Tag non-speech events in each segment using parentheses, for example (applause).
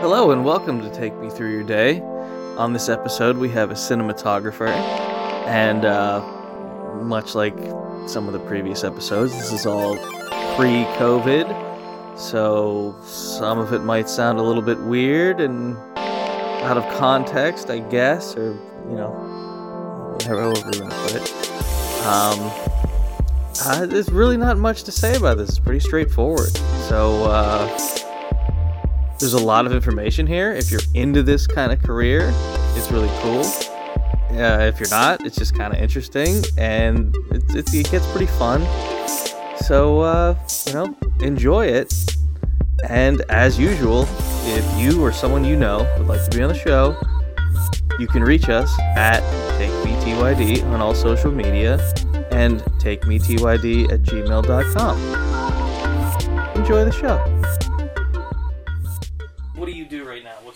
Hello and welcome to Take Me Through Your Day. On this episode, we have a cinematographer, and uh, much like some of the previous episodes, this is all pre COVID, so some of it might sound a little bit weird and out of context, I guess, or, you know, however you want to put it. Um, uh, there's really not much to say about this. It's pretty straightforward. So, uh, there's a lot of information here. If you're into this kind of career, it's really cool. Uh, if you're not, it's just kind of interesting, and it, it, gets pretty fun. So, uh, you know, enjoy it. And as usual, if you or someone you know would like to be on the show, you can reach us at TakeMeTYD on all social media and TakeMeTYD at gmail.com. Enjoy the show.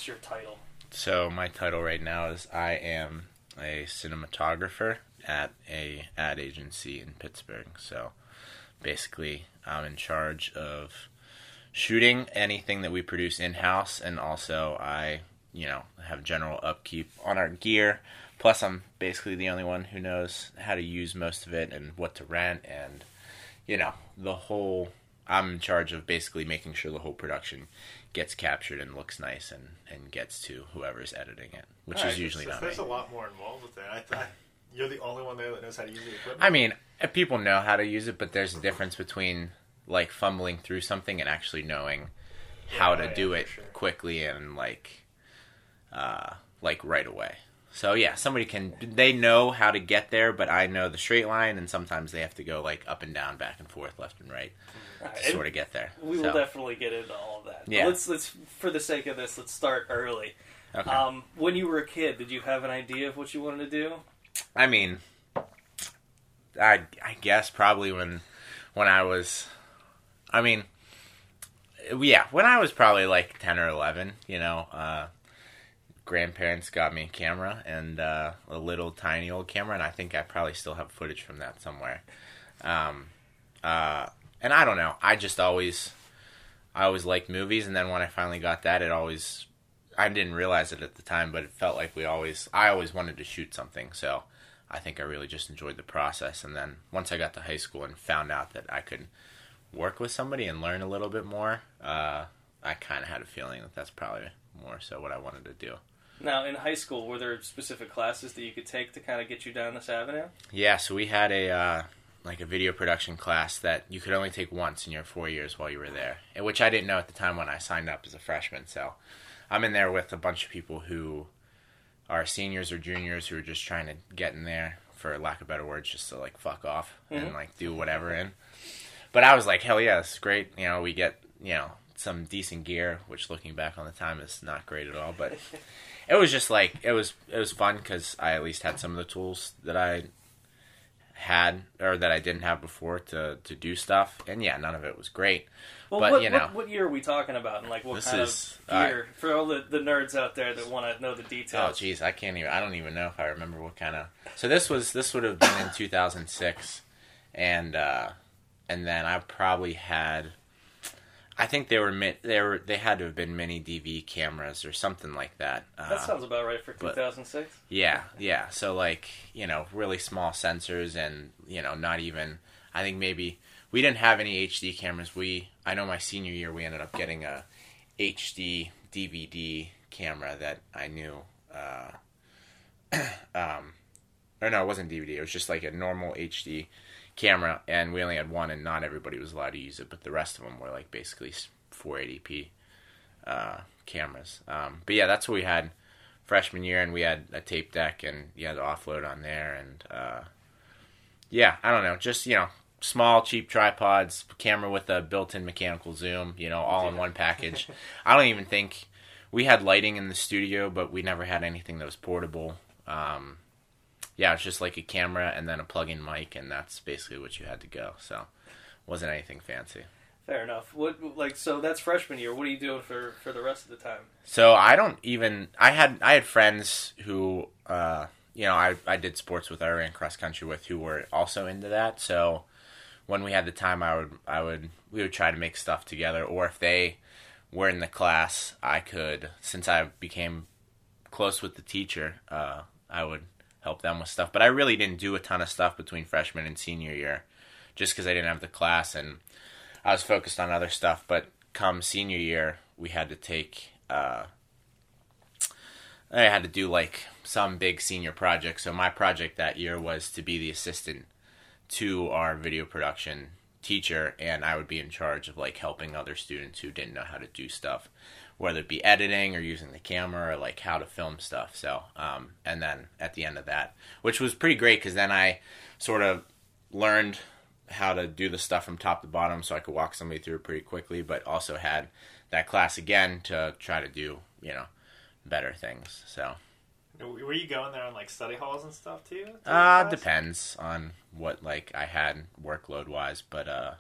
What's your title? So my title right now is I am a cinematographer at a ad agency in Pittsburgh. So basically, I'm in charge of shooting anything that we produce in house, and also I, you know, have general upkeep on our gear. Plus, I'm basically the only one who knows how to use most of it and what to rent, and you know, the whole. I'm in charge of basically making sure the whole production gets captured and looks nice and, and gets to whoever's editing it, which is usually not There's me. a lot more involved with that. I thought (laughs) you're the only one there that knows how to use the equipment. I mean, uh, people know how to use it, but there's a difference between like fumbling through something and actually knowing how to Yeah, do it sure. quickly and like uh like right away. So yeah, somebody can they know how to get there, but I know the straight line and sometimes they have to go like up and down, back and forth, left and right to sort of get there. we will definitely get into all of that. But Yeah. let's let's for the sake of this, let's start early. okay. Um, when you were a kid, did you have an idea of what you wanted to do? I mean, I I guess probably when when I was, I mean, yeah, when I was probably like ten or eleven, you know, uh, grandparents got me a camera and uh, a little tiny old camera, and I think I probably still have footage from that somewhere. Um, uh, and I don't know, I just always, I always liked movies, and then when I finally got that, it always. I didn't realize it at the time, but it felt like we always. I always wanted to shoot something, so I think I really just enjoyed the process. And then once I got to high school and found out that I could work with somebody and learn a little bit more, uh, I kind of had a feeling that that's probably more so what I wanted to do. Now, in high school, were there specific classes that you could take to kind of get you down this avenue? Yeah, so we had a uh, like a video production class that you could only take once in your four years while you were there, which I didn't know at the time when I signed up as a freshman. So I'm in there with a bunch of people who are seniors or juniors who are just trying to get in there, for lack of better words, just to like fuck off and Mhm. like do whatever in. But I was like, hell yeah, this is great. You know, we get you know some decent gear, which looking back on the time is not great at all, but. (laughs) It was just like it was. It was fun because I at least had some of the tools that I had or that I didn't have before to to do stuff. And yeah, none of it was great. Well, But, what, you know. what, what year are we talking about, and like what This kind is- of gear for all the, the nerds out there that want to know the details? Oh jeez, I can't even. I don't even know if I remember what kind of. So this was this would have been in 2006, and uh, and then I probably had. I think they were they were they had to have been mini DV cameras or something like that. Uh, that sounds about right for 2006. Yeah, yeah. So like, you know, really small sensors and, you know, not even I think maybe we didn't have any HD cameras. We I know my senior year we ended up getting a HD DVD camera that I knew uh (clears throat) um or no, it wasn't DVD. It was just like a normal HD camera and we only had one and not everybody was allowed to use it, but the rest of them were like basically 480p uh cameras. Um but yeah, that's what we had freshman year, and we had a tape deck, and you had to offload on there, and uh, yeah, I don't know, just you know, small, cheap tripods, camera with a built-in mechanical zoom, you know, all in one package. (laughs) I don't even think we had lighting in the studio, but we never had anything that was portable. Um, yeah, it's just like a camera and then a plug-in mic, and that's basically what you had to go. So, wasn't anything fancy. Fair enough. What like so that's freshman year. What are you doing for for the rest of the time? So I don't even. I had I had friends who, uh, you know, I I did sports with, I ran cross country with, who were also into that. So when we had the time, I would I would we would try to make stuff together, or if they were in the class, I could since I became close with the teacher, uh, I would help them with stuff. But I really didn't do a ton of stuff between freshman and senior year, just because I didn't have the class and I was focused on other stuff. But come senior year, we had to take. Uh, I had to do like some big senior project. So my project that year was to be the assistant to our video production teacher, and I would be in charge of like helping other students who didn't know how to do stuff, whether it be editing or using the camera or like how to film stuff. So, um, and then at the end of that, which was pretty great because then I sort of learned how to do the stuff from top to bottom so I could walk somebody through pretty quickly, but also had that class again to try to do, you know, better things. So, Were you going there on like study halls and stuff too? to uh, depends on what like I had workload wise, but uh,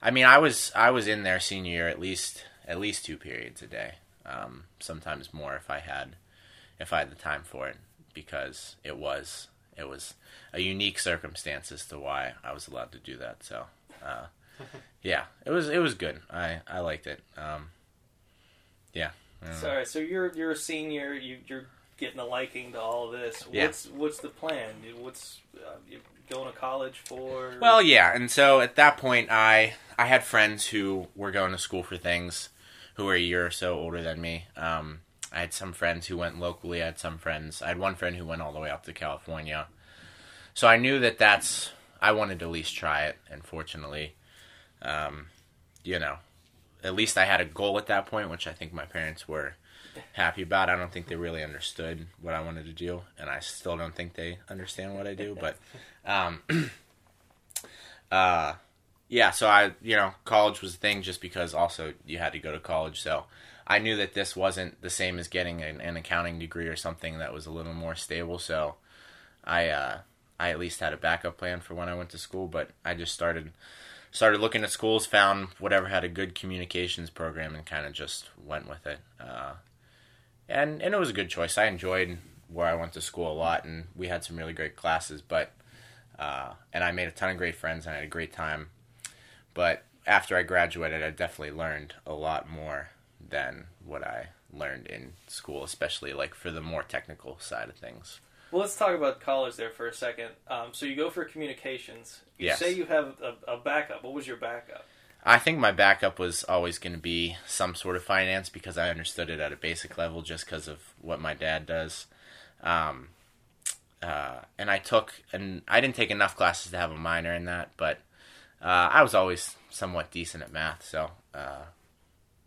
I mean, I was I was in there senior year at least at least two periods a day, um, sometimes more if I had if I had the time for it, because it was it was a unique circumstance as to why I was allowed to do that. So, uh, (laughs) yeah, it was it was good. I I liked it. Um, yeah. I don't. Sorry, so you're you're a senior. You, you're getting a liking to all of this. Yeah. What's what's the plan? What's uh, you going to college for? Well, yeah, and so at that point, I I had friends who were going to school for things, who were a year or so older than me. Um, I had some friends who went locally. I had some friends. I had one friend who went all the way up to California. So I knew that that's. I wanted to at least try it, and fortunately, um, you know, at least I had a goal at that point, which I think my parents were happy about. I don't think they really understood what I wanted to do, and I still don't think they understand what I do. But, um, (clears throat) uh, yeah. So I, you know, college was a thing just because also you had to go to college. So I knew that this wasn't the same as getting an, an accounting degree or something that was a little more stable. So I, uh, I at least had a backup plan for when I went to school. But I just started started looking at schools, found whatever had a good communications program, and kind of just went with it. Uh, and and it was a good choice. I enjoyed where I went to school a lot, and we had some really great classes. But uh, and I made a ton of great friends, and I had a great time. But after I graduated, I definitely learned a lot more than what I learned in school, especially like for the more technical side of things. Well, let's talk about college there for a second. Um, so you go for communications. You Yes. say you have a, a backup. What was your backup? I think my backup was always going to be some sort of finance because I understood it at a basic level just because of what my dad does. Um, uh, and I took, and I didn't take enough classes to have a minor in that, but uh, I was always somewhat decent at math, so uh,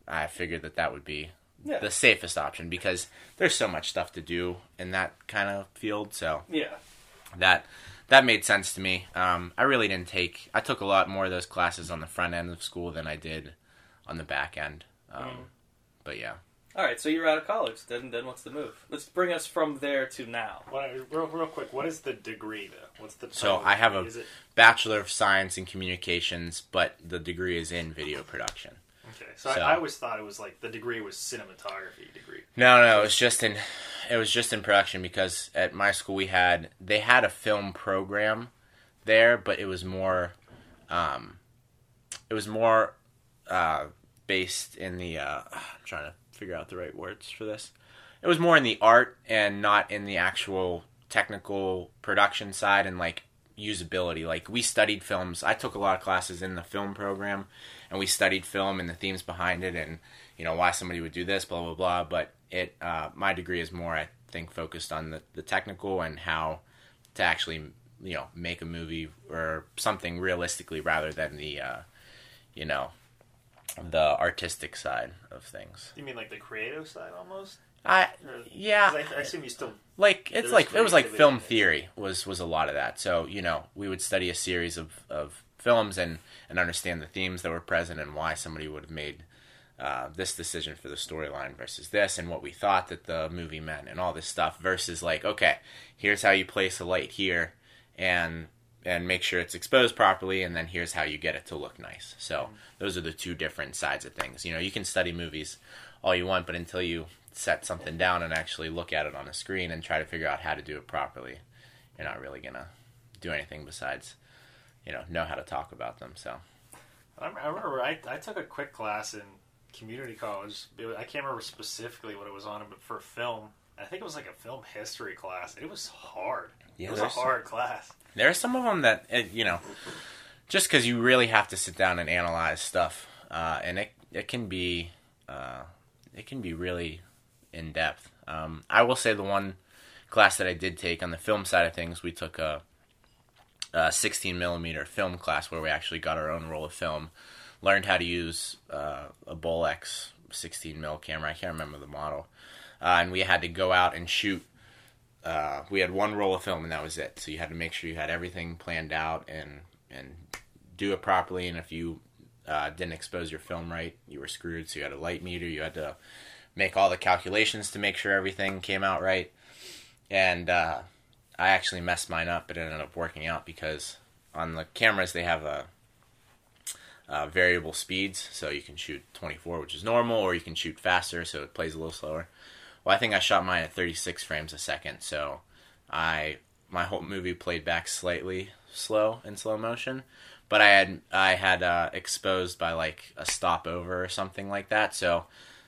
I figured that that would be Yeah. the safest option because there's so much stuff to do in that kind of field. So Yeah. that that made sense to me. Um, I really didn't take. I took a lot more of those classes on the front end of school than I did on the back end. Um, Mm. But yeah, All right. So you're out of college. Then then what's the move? Let's bring us from there to now. What, real, real quick, what is the degree though? What's the So title of I have a- it, Bachelor of Science in Communications, but the degree is in video production. okay, so, So- I, I always thought it was like the degree was cinematography degree. No, no, it was just in it was just in production because at my school we had they had a film program there, but it was more um, it was more uh, based in the uh, I'm trying to figure out the right words for this. It was more in the art and not in the actual technical production side and like usability. Like we studied films. I took a lot of classes in the film program and we studied film and the themes behind it and you know why somebody would do this blah blah blah but it uh, my degree is more i think focused on the, the technical and how to actually you know make a movie or something realistically rather than the uh, you know the artistic side of things You mean like the creative side almost? i Or- yeah I, I assume you still. like it's like it was like film theory was was a lot of that so you know we would study a series of of films and and understand the themes that were present and why somebody would have made uh, this decision for the storyline versus this and what we thought that the movie meant and all this stuff versus like okay here's how you place a light here and and make sure it's exposed properly and then here's how you get it to look nice so mm-hmm. those are the two different sides of things you know you can study movies all you want but until you set something down and actually look at it on a screen and try to figure out how to do it properly you're not really gonna do anything besides you know know how to talk about them so I, I remember I, I took a quick class in community college. Was- I can't remember specifically what it was on, but for film, I think it was like a film history class. It was hard. Yeah, it was a hard class. There are some of them that uh, you know, just because you really have to sit down and analyze stuff, uh, and it it can be uh, it can be really in depth. Um, I will say the one class that I did take on the film side of things, we took a, a 16 millimeter film class where we actually got our own roll of film, learned how to use uh, a Bolex 16 mil camera. I can't remember the model, uh, and we had to go out and shoot uh, we had one roll of film and that was it. So you had to make sure you had everything planned out and and do it properly. And if you uh, didn't expose your film right, you were screwed. So you had a light meter. You had to make all the calculations to make sure everything came out right. And uh, I actually messed mine up, but it ended up working out because on the cameras they have a uh, variable speeds, so you can shoot 24, which is normal, or you can shoot faster, so it plays a little slower. Well, I think I shot mine at 36 frames a second, so I my whole movie played back slightly slow in slow motion, but I had I had uh, exposed by like a stopover or something like that. So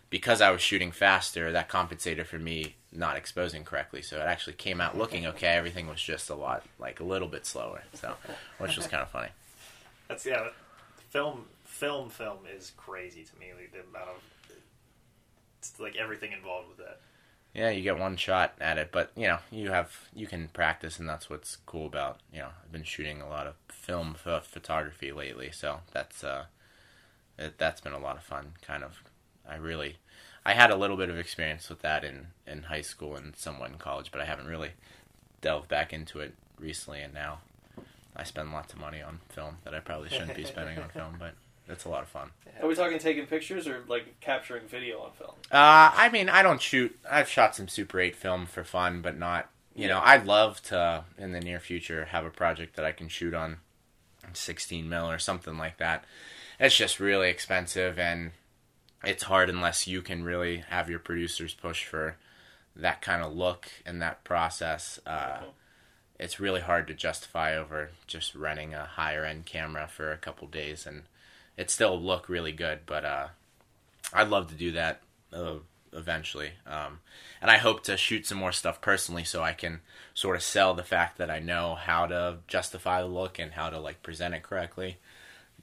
because I was shooting faster, that compensated for me not exposing correctly. So it actually came out looking (laughs) okay. Everything was just a lot like a little bit slower, so which was kind of funny. That's yeah. Film, film, film is crazy to me. Like the amount of like everything involved with that. Yeah, you get one shot at it, but you know you have you can practice, and that's what's cool about you know I've been shooting a lot of film ph- photography lately, so that's uh it, that's been a lot of fun. Kind of, I really I had a little bit of experience with that in in high school and somewhat in college, but I haven't really delved back into it recently, and now I spend lots of money on film that I probably shouldn't be spending on (laughs) film, but it's a lot of fun. Are we talking taking pictures or like capturing video on film? Uh, I mean, I don't shoot. I've shot some Super 8 film for fun, but not. You know, I'd love to in the near future have a project that I can shoot on 16 mil or something like that. It's just really expensive and it's hard unless you can really have your producers push for that kind of look and that process. Uh, it's really hard to justify over just renting a higher end camera for a couple days and it still look really good, but uh, I'd love to do that uh, eventually. Um, and I hope to shoot some more stuff personally so I can sort of sell the fact that I know how to justify the look and how to like present it correctly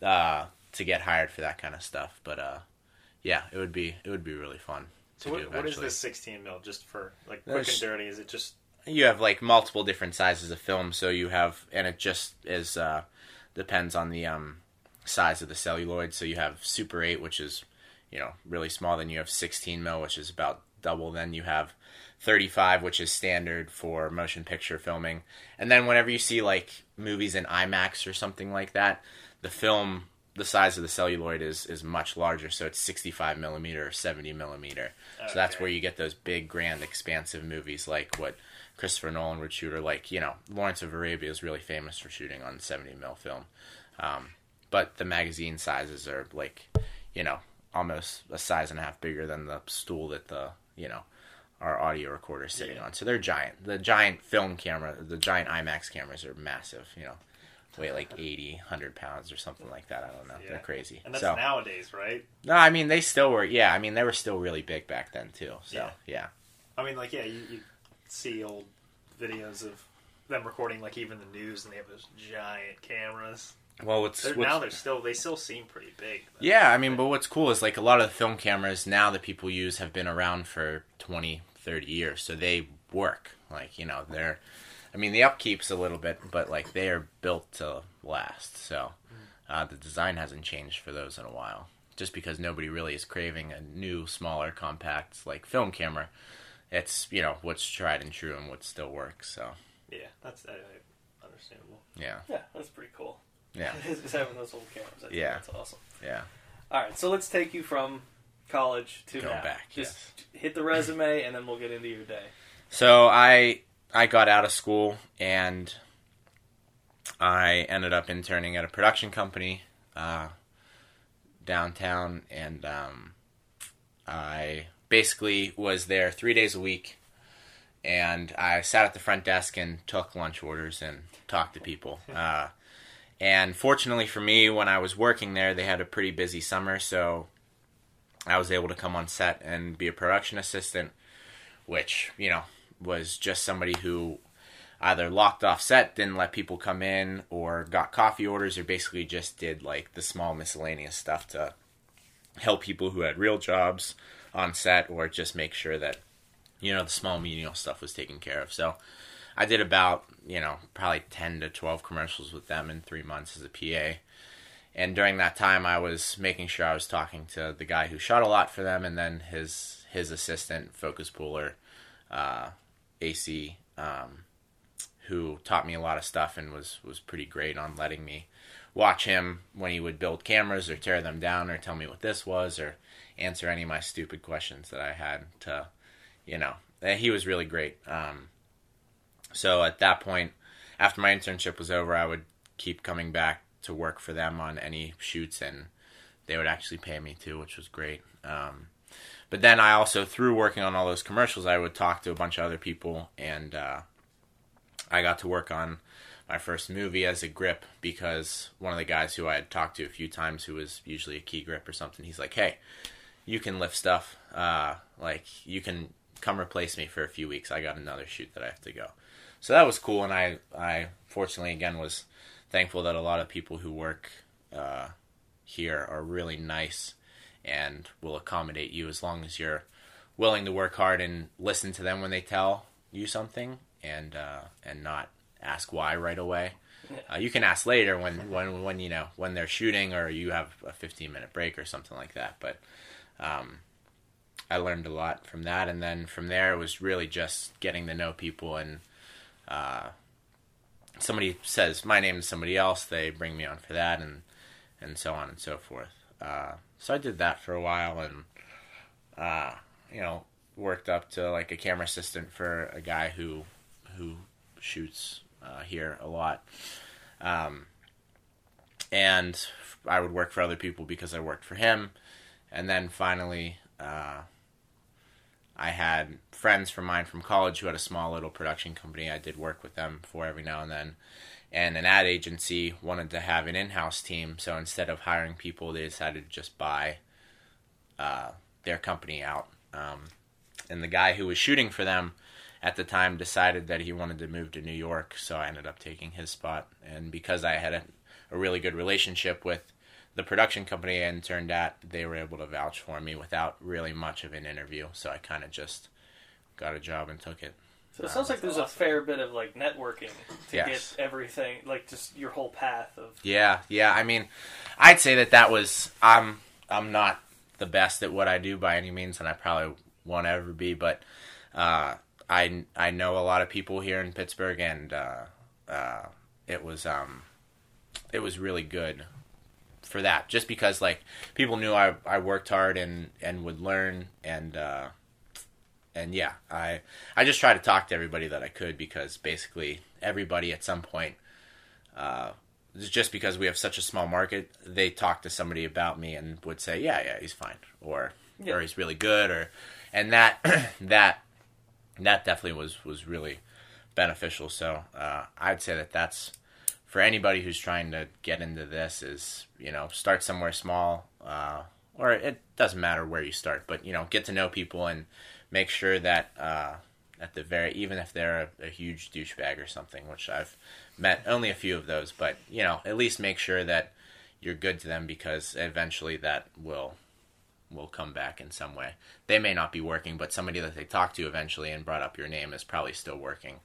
uh, to get hired for that kind of stuff. But uh, yeah, it would be it would be really fun. So to do what, what is this 16 mil? Just for like quick There's- and dirty? Is it just you have like multiple different sizes of film so you have and it just is uh depends on the um size of the celluloid. So you have super 8 which is you know really small. Then you have 16 mil which is about double. Then you have 35 which is standard for motion picture filming. And then whenever you see like movies in IMAX or something like that the film the size of the celluloid is is much larger. So it's 65 millimeter or 70 millimeter. So that's where you get those big grand expansive movies like what Christopher Nolan would shoot, or like you know Lawrence of Arabia is really famous for shooting on 70 mil film. Um, but the magazine sizes are like you know almost a size and a half bigger than the stool that the you know our audio recorder is sitting Yeah. on. So they're giant. The giant film camera, the giant IMAX cameras are massive. You know, weigh like 80, 100 pounds or something like that. I don't know. Yeah. They're crazy. and that's so nowadays, right? no, I mean they still were. Yeah, I mean they were still really big back then too. So Yeah. yeah. I mean, like yeah, you, you see old videos of them recording like even the news, and they have those giant cameras. Well, what's, They're, what's now they're still they still seem pretty big. Yeah, I mean, but what's cool is like a lot of the film cameras now that people use have been around for 20, 30 years, so they work. Like, you know, they're I mean, the upkeep's a little bit, but like they are built to last. So, uh, the design hasn't changed for those in a while. Just because nobody really is craving a new, smaller, compact like film camera. It's, you know, what's tried and true and what still works. So, yeah, that's uh, understandable. yeah. Yeah, that's pretty cool. Yeah. (laughs) Just having those old cameras. I think Yeah. that's awesome. Yeah. All right, so let's take you from college to Go now. back, Just yes. hit the resume, and then we'll get into your day. So I I got out of school and I ended up interning at a production company uh, downtown, and um, I basically was there three days a week. And I sat at the front desk and took lunch orders and talked to people. (laughs) Uh, and fortunately for me, when I was working there, they had a pretty busy summer, so I was able to come on set and be a production assistant, which you know was just somebody who either locked off set, didn't let people come in, or got coffee orders, or basically just did like the small miscellaneous stuff to help people who had real jobs on set, or just make sure that you know the small menial stuff was taken care of. So I did about you know probably ten to twelve commercials with them in three months as a PA. And during that time, I was making sure I was talking to the guy who shot a lot for them, and then his his assistant, focus puller, uh, AC, um, who taught me a lot of stuff and was was pretty great on letting me watch him when he would build cameras or tear them down or tell me what this was or answer any of my stupid questions that I had to, you know, he was really great. Um, so at that point, after my internship was over, I would keep coming back to work for them on any shoots, and they would actually pay me too, which was great. Um, but then I also, through working on all those commercials, I would talk to a bunch of other people, and uh, I got to work on my first movie as a grip because one of the guys who I had talked to a few times, who was usually a key grip or something, he's like, "Hey, you can lift stuff. Uh, like you can come replace me for a few weeks. I got another shoot that I have to go." So that was cool, and I, I fortunately again was thankful that a lot of people who work uh, here are really nice and will accommodate you as long as you're willing to work hard and listen to them when they tell you something and uh, and not ask why right away. Uh, you can ask later when, when when you know when they're shooting or you have a 15 minute break or something like that. But um, I learned a lot from that, and then from there it was really just getting to know people and uh, somebody says my name is somebody else, they bring me on for that, and and so on and so forth. Uh, so I did that for a while, and uh, you know worked up to like a camera assistant for a guy who who shoots uh, here a lot. Um, and I would work for other people because I worked for him. And then finally, uh, I had friends from mine from college who had a small little production company. I did work with them for every now and then. And an ad agency wanted to have an in house team. So instead of hiring people, they decided to just buy uh, their company out. Um, and the guy who was shooting for them at the time decided that he wanted to move to New York, so I ended up taking his spot. And because I had a, a really good relationship with the production company I interned at, they were able to vouch for me without really much of an interview. So I kind of just got a job and took it. So it sounds like there's a fair bit of like networking to Yes. get everything, like just your whole path of. Yeah, yeah. I mean, I'd say that that was I'm I'm not the best at what I do by any means, and I probably won't ever be. But uh, I I know a lot of people here in Pittsburgh, and uh, uh, it was um it was really good for that. Just because like people knew I I worked hard and and would learn and. Uh, and yeah, I I just try to talk to everybody that I could because basically everybody at some point uh, just because we have such a small market, they talk to somebody about me and would say, "Yeah, yeah, he's fine," or Yeah. "or he's really good," or and that (clears throat) that that definitely was was really beneficial. So uh, I'd say that that's for anybody who's trying to get into this is you know start somewhere small, uh, or it doesn't matter where you start, but you know get to know people and make sure that uh, at the very even if they're a, a huge douchebag or something, which I've met only a few of those, but you know at least make sure that you're good to them because eventually that will will come back in some way. They may not be working, but somebody that they talked to eventually and brought up your name is probably still working.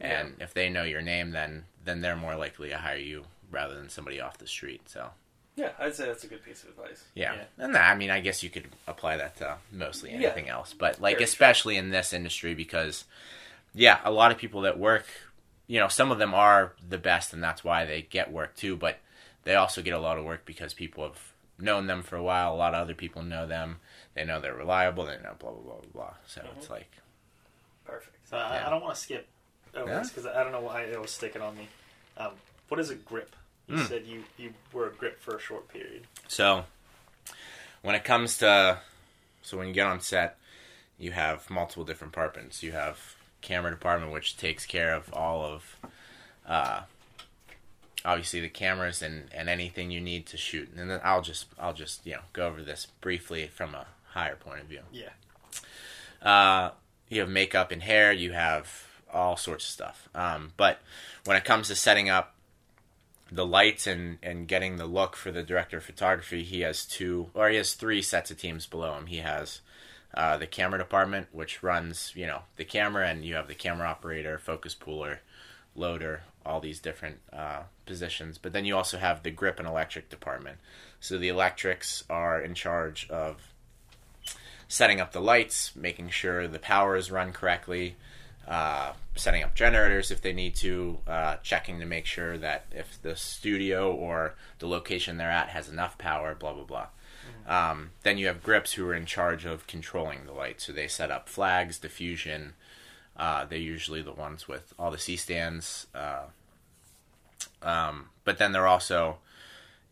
And if they know your name, then then they're more likely to hire you rather than somebody off the street. So Yeah, I'd say that's a good piece of advice. yeah, Yeah. and that, I mean, I guess you could apply that to mostly Yeah. anything else, but like Very especially in this industry because yeah, a lot of people that work, you know, some of them are the best, and that's why they get work too. But they also get a lot of work because people have known them for a while. A lot of other people know them. They know they're reliable. They know blah blah blah blah blah. So Mm-hmm. it's like Perfect. So Yeah. I don't want to skip over Yeah? because I don't know why it was sticking on me. Um, what is a grip? You Hmm. said you, you were a grip for a short period. So, when it comes to, so when you get on set, you have multiple different departments. You have camera department, which takes care of all of, uh, obviously the cameras and, and anything you need to shoot. And then I'll just I'll just you know go over this briefly from a higher point of view. Yeah. Uh, you have makeup and hair. You have all sorts of stuff. Um, but when it comes to setting up the lights and, and getting the look for the director of photography, he has two or he has three sets of teams below him. He has uh, the camera department, which runs you know the camera, and you have the camera operator, focus puller, loader, all these different uh, positions. But then you also have the grip and electric department. So the electrics are in charge of setting up the lights, making sure the power is run correctly, uh, setting up generators if they need to, uh, checking to make sure that if the studio or the location they're at has enough power, blah blah blah. Um, then you have grips who are in charge of controlling the light, so they set up flags, diffusion. Uh, they're usually the ones with all the C stands. Uh, um, but then they're also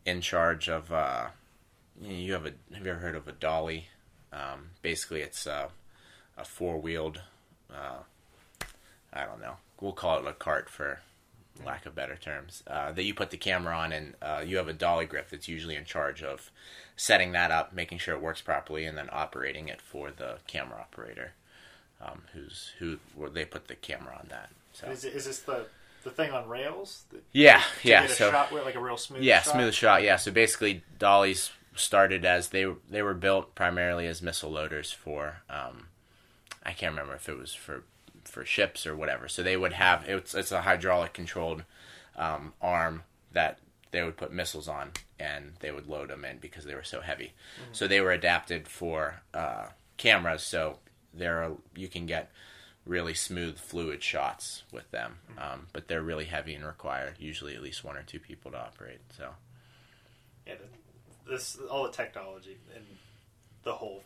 in charge of. Uh, you, know, you have a. Have you ever heard of a dolly? Um, basically, it's a, a four wheeled. I don't know. We'll call it a cart for lack of better terms. Uh, that you put the camera on, and uh, you have a dolly grip that's usually in charge of setting that up, making sure it works properly, and then operating it for the camera operator, um, who's who. Where they put the camera on that. So Is, it, is this the the thing on rails? The, yeah, yeah. So shot where like a real smooth. yeah, shot? smooth shot. Yeah, so basically, dollies started as they they were built primarily as missile loaders for. Um, I can't remember if it was for for ships or whatever. So they would have it's it's a hydraulic controlled um, arm that they would put missiles on and they would load them in because they were so heavy. So they were adapted for uh, cameras. So there are, you can get really smooth fluid shots with them, um, but they're really heavy and require usually at least one or two people to operate. So. Yeah, this all the technology and the whole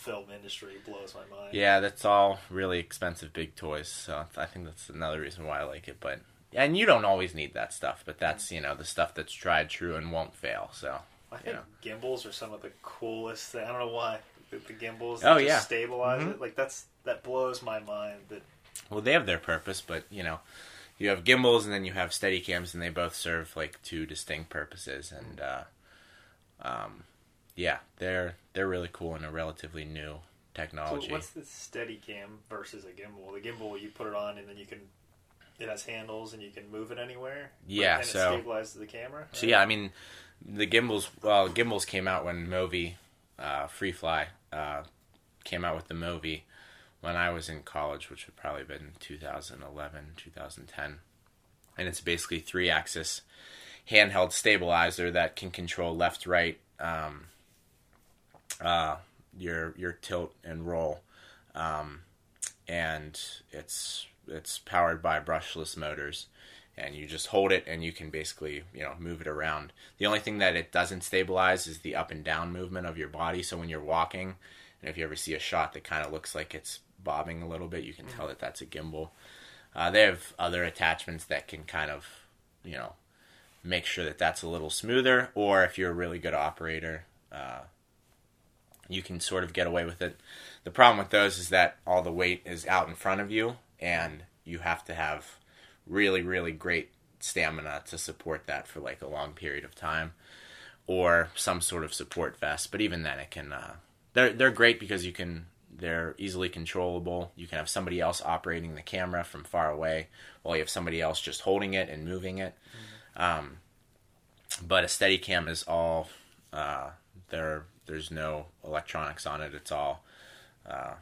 film industry blows my mind. Yeah, that's all really expensive big toys. So I think that's another reason why I like it. But and you don't always need that stuff, but that's you know the stuff that's tried true and won't fail. So I think Yeah. gimbals are some of the coolest. Thing. I don't know why the, the gimbals. Oh, just yeah. stabilize Mhm. it. Like that's that blows my mind. That well, they have their purpose, but you know you have gimbals and then you have steady cams, and they both serve like two distinct purposes. And uh, um, yeah, they're they're really cool and a relatively new so technology. what's the steady cam versus a gimbal? The gimbal you put it on and then you can. It has handles and you can move it anywhere. Yeah, and so- it stabilizes the camera. So yeah, I mean, the gimbals. Well, gimbals came out when Movi, uh, FreeFly, uh, came out with the Movi when I was in college, which would probably have been 2011, 2010, and it's basically three-axis handheld stabilizer that can control left, right, um, uh, your your tilt and roll, um, and it's it's powered by brushless motors. And you just hold it and you can basically you know move it around. The only thing that it doesn't stabilize is the up and down movement of your body. So when you're walking and if you ever see a shot that kind of looks like it's bobbing a little bit you can tell that that's a gimbal. Uh, they have other attachments that can kind of you know make sure that that's a little smoother. Or if you're a really good operator uh, you can sort of get away with it. The problem with those is that all the weight is out in front of you and you have to have really really great stamina to support that for like a long period of time or some sort of support vest. But even then it can uh, they're they're great because you can they're easily controllable. You can have somebody else operating the camera from far away while you have somebody else just holding it and moving it. Um, but a steady cam is all uh, there there's no electronics on it it's all uh,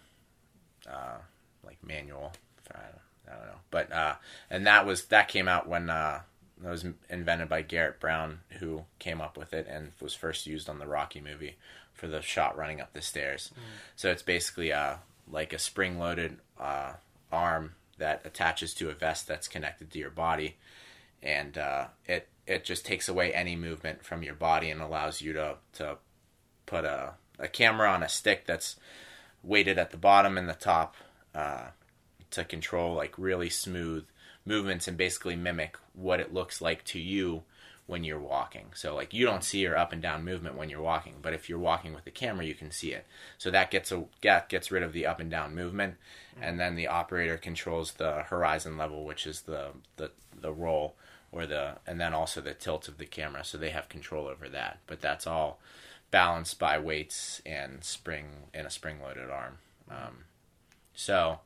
uh, like manual. I don't, I don't know. But uh, and that was that came out when uh, that was invented by Garrett Brown who came up with it and was first used on the Rocky movie for the shot running up the stairs. So it's basically uh, like a spring loaded uh, arm that attaches to a vest that's connected to your body. And uh, it it just takes away any movement from your body and allows you to to put a a camera on a stick that's weighted at the bottom and the top uh, to control like really smooth movements and basically mimic what it looks like to you when you're walking. So like you don't see your up and down movement when you're walking, but if you're walking with the camera, you can see it. So that gets a that gets rid of the up and down movement, and then the operator controls the horizon level, which is the the the roll or the and then also the tilt of the camera. So they have control over that. But that's all balanced by weights and spring and a spring loaded arm. Um, so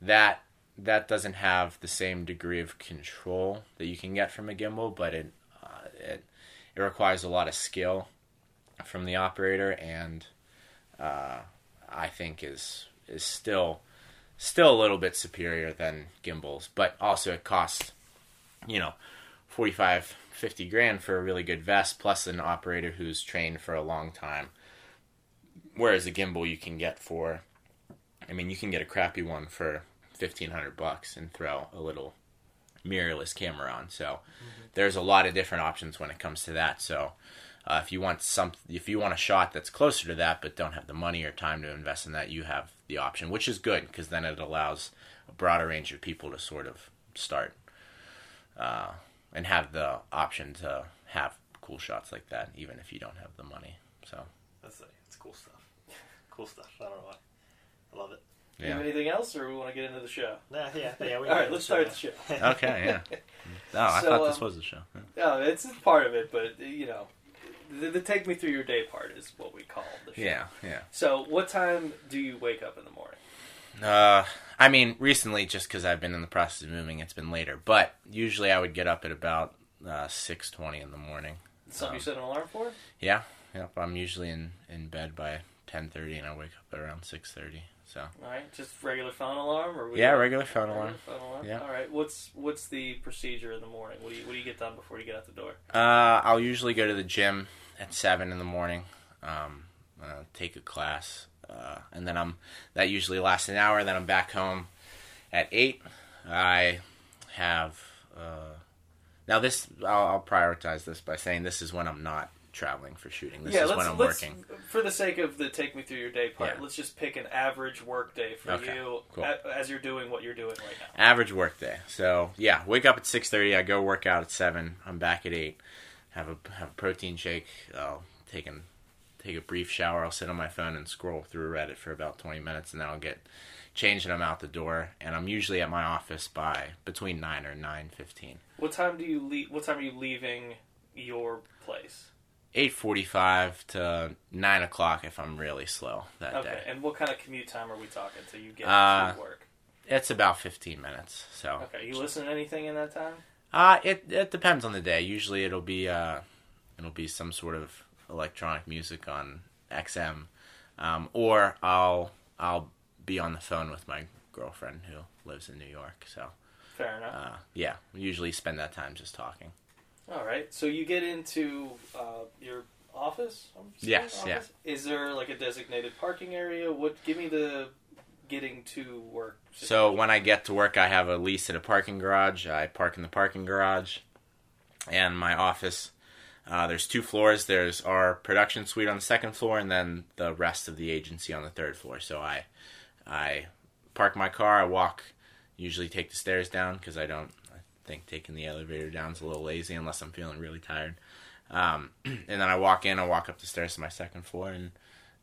that that doesn't have the same degree of control that you can get from a gimbal, but it uh, it it requires a lot of skill from the operator, and uh, I think is is still still a little bit superior than gimbals, but also it costs you know 45 50 grand for a really good vest plus an operator who's trained for a long time. Whereas a gimbal you can get for i mean you can get a crappy one for 1500 bucks and throw a little mirrorless camera on. So there's a lot of different options when it comes to that. So uh, if you want some if you want a shot that's closer to that but don't have the money or time to invest in that you have the option which is good because then it allows a broader range of people to sort of start uh, and have the option to have cool shots like that, even if you don't have the money. So That's it. it's cool stuff. Cool stuff. I don't know why. I love it. You have anything else, or we want to get into the show? Nah, yeah, yeah. We (laughs) All right, let's start the show. (laughs) okay, yeah. No, I So, thought this um, was the show. Yeah. No, it's part of it, but you know, the, the take me through your day part is what we call the show. Yeah, yeah. So, what time do you wake up in the morning? Uh, I mean, recently, just because I've been in the process of moving, it's been later. But usually, I would get up at about uh, six twenty in the morning. Something you Um, set an alarm for? Yeah, yep. I'm usually in in bed by ten thirty, and I wake up around six thirty. So All right, just regular phone alarm, or yeah, regular phone regular alarm. phone alarm. Yeah. All right. What's what's the procedure in the morning? What do you what do you get done before you get out the door? Uh, I'll usually go to the gym at seven in the morning. Um, uh, take a class, uh, and then I'm that usually lasts an hour. Then I'm back home at eight. I have uh, now this. I'll, I'll prioritize this by saying this is when I'm not traveling for shooting. This yeah, is let's, when I'm let's working. for the sake of the take me through your day part. Yeah. Let's just pick an average work day for Okay, you cool. a- as you're doing what you're doing right now. Average work day. So yeah, wake up at six thirty. I go work out at seven. I'm back at eight. Have a have a protein shake. I'll take an take a brief shower. I'll sit on my phone and scroll through Reddit for about twenty minutes, and then I'll get changed and I'm out the door. And I'm usually at my office by between nine or nine fifteen. What time do you leave? What time are you leaving your place? Eight forty five to nine o'clock if I'm really slow that Okay, day. and what kind of commute time are we talking So you get Uh, to work? It's about fifteen minutes. So Okay, you listen to anything in that time? Uh, it it depends on the day. Usually it'll be uh, it'll be some sort of electronic music on XM, um, or I'll I'll be on the phone with my girlfriend who lives in New York. So Fair enough. uh, yeah, we usually spend that time just talking. All right, so you get into uh, your office. Yes, yeah. Is there like a designated parking area? What? Give me the getting to work. So when I get to work, I have a lease at a parking garage. I park in the parking garage, and my office. Uh, there's two floors. There's our production suite on the second floor, and then the rest of the agency on the third floor. So I, I park my car. I walk. Usually take the stairs down because I don't. I think taking the elevator down is a little lazy unless I'm feeling really tired. Um, (clears throat) and then I walk in. I walk up the stairs to my second floor, and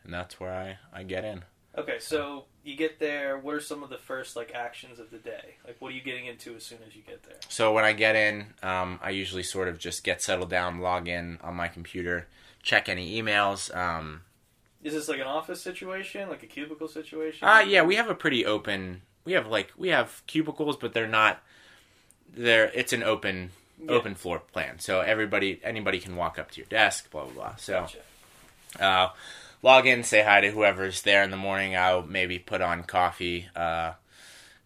and that's where I I get in. Okay, so you get there. What are some of the first like actions of the day? Like, what are you getting into as soon as you get there? So when I get in, um, I usually sort of just get settled down, log in on my computer, check any emails. Um, Is this like an office situation, like a cubicle situation? uh, yeah, we have a pretty open. We have like we have cubicles, but they're not. They're it's an open Yeah. open floor plan, so everybody anybody can walk up to your desk, blah blah blah. So Gotcha. uh, log in, say hi to whoever's there in the morning. I'll maybe put on coffee, uh,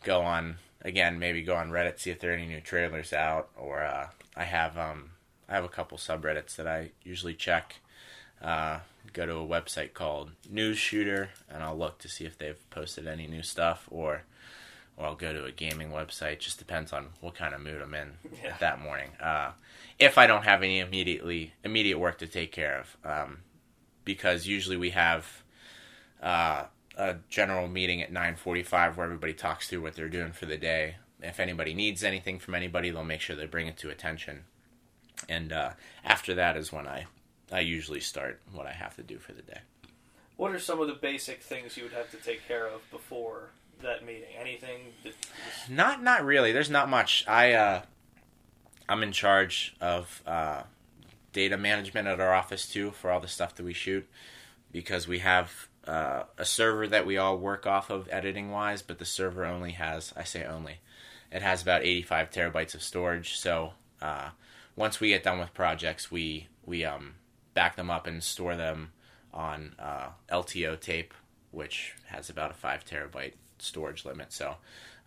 go on again, maybe go on Reddit, see if there are any new trailers out, or uh, I have um, I have a couple subreddits that I usually check. Uh, go to a website called News Shooter, and I'll look to see if they've posted any new stuff, or or I'll go to a gaming website. Just depends on what kind of mood I'm in (laughs) Yeah. that morning. Uh, if I don't have any immediately immediate work to take care of, um, because usually we have uh, a general meeting at 9:45 where everybody talks through what they're doing for the day. If anybody needs anything from anybody, they'll make sure they bring it to attention. And uh, after that is when I I usually start what I have to do for the day. What are some of the basic things you would have to take care of before that meeting? Anything that Not not really. There's not much. I uh, I'm in charge of uh, data management at our office too for all the stuff that we shoot because we have uh, a server that we all work off of editing wise, but the server only has I say only it has about 85 terabytes of storage. So uh, once we get done with projects, we we um, back them up and store them on uh, LTO tape, which has about a five terabyte storage limit. So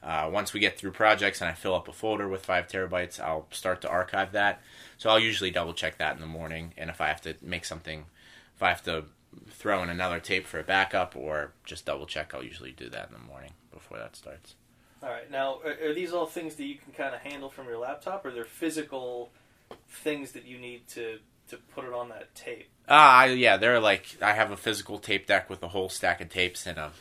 uh, once we get through projects and I fill up a folder with five terabytes, I'll start to archive that. So I'll usually double check that in the morning, and if I have to make something, if I have to throw in another tape for a backup or just double check, I'll usually do that in the morning before that starts. All right. Now, are, are these all things that you can kind of handle from your laptop, or they're physical things that you need to to put it on that tape? Ah, yeah, they're like I have a physical tape deck with a whole stack of tapes and a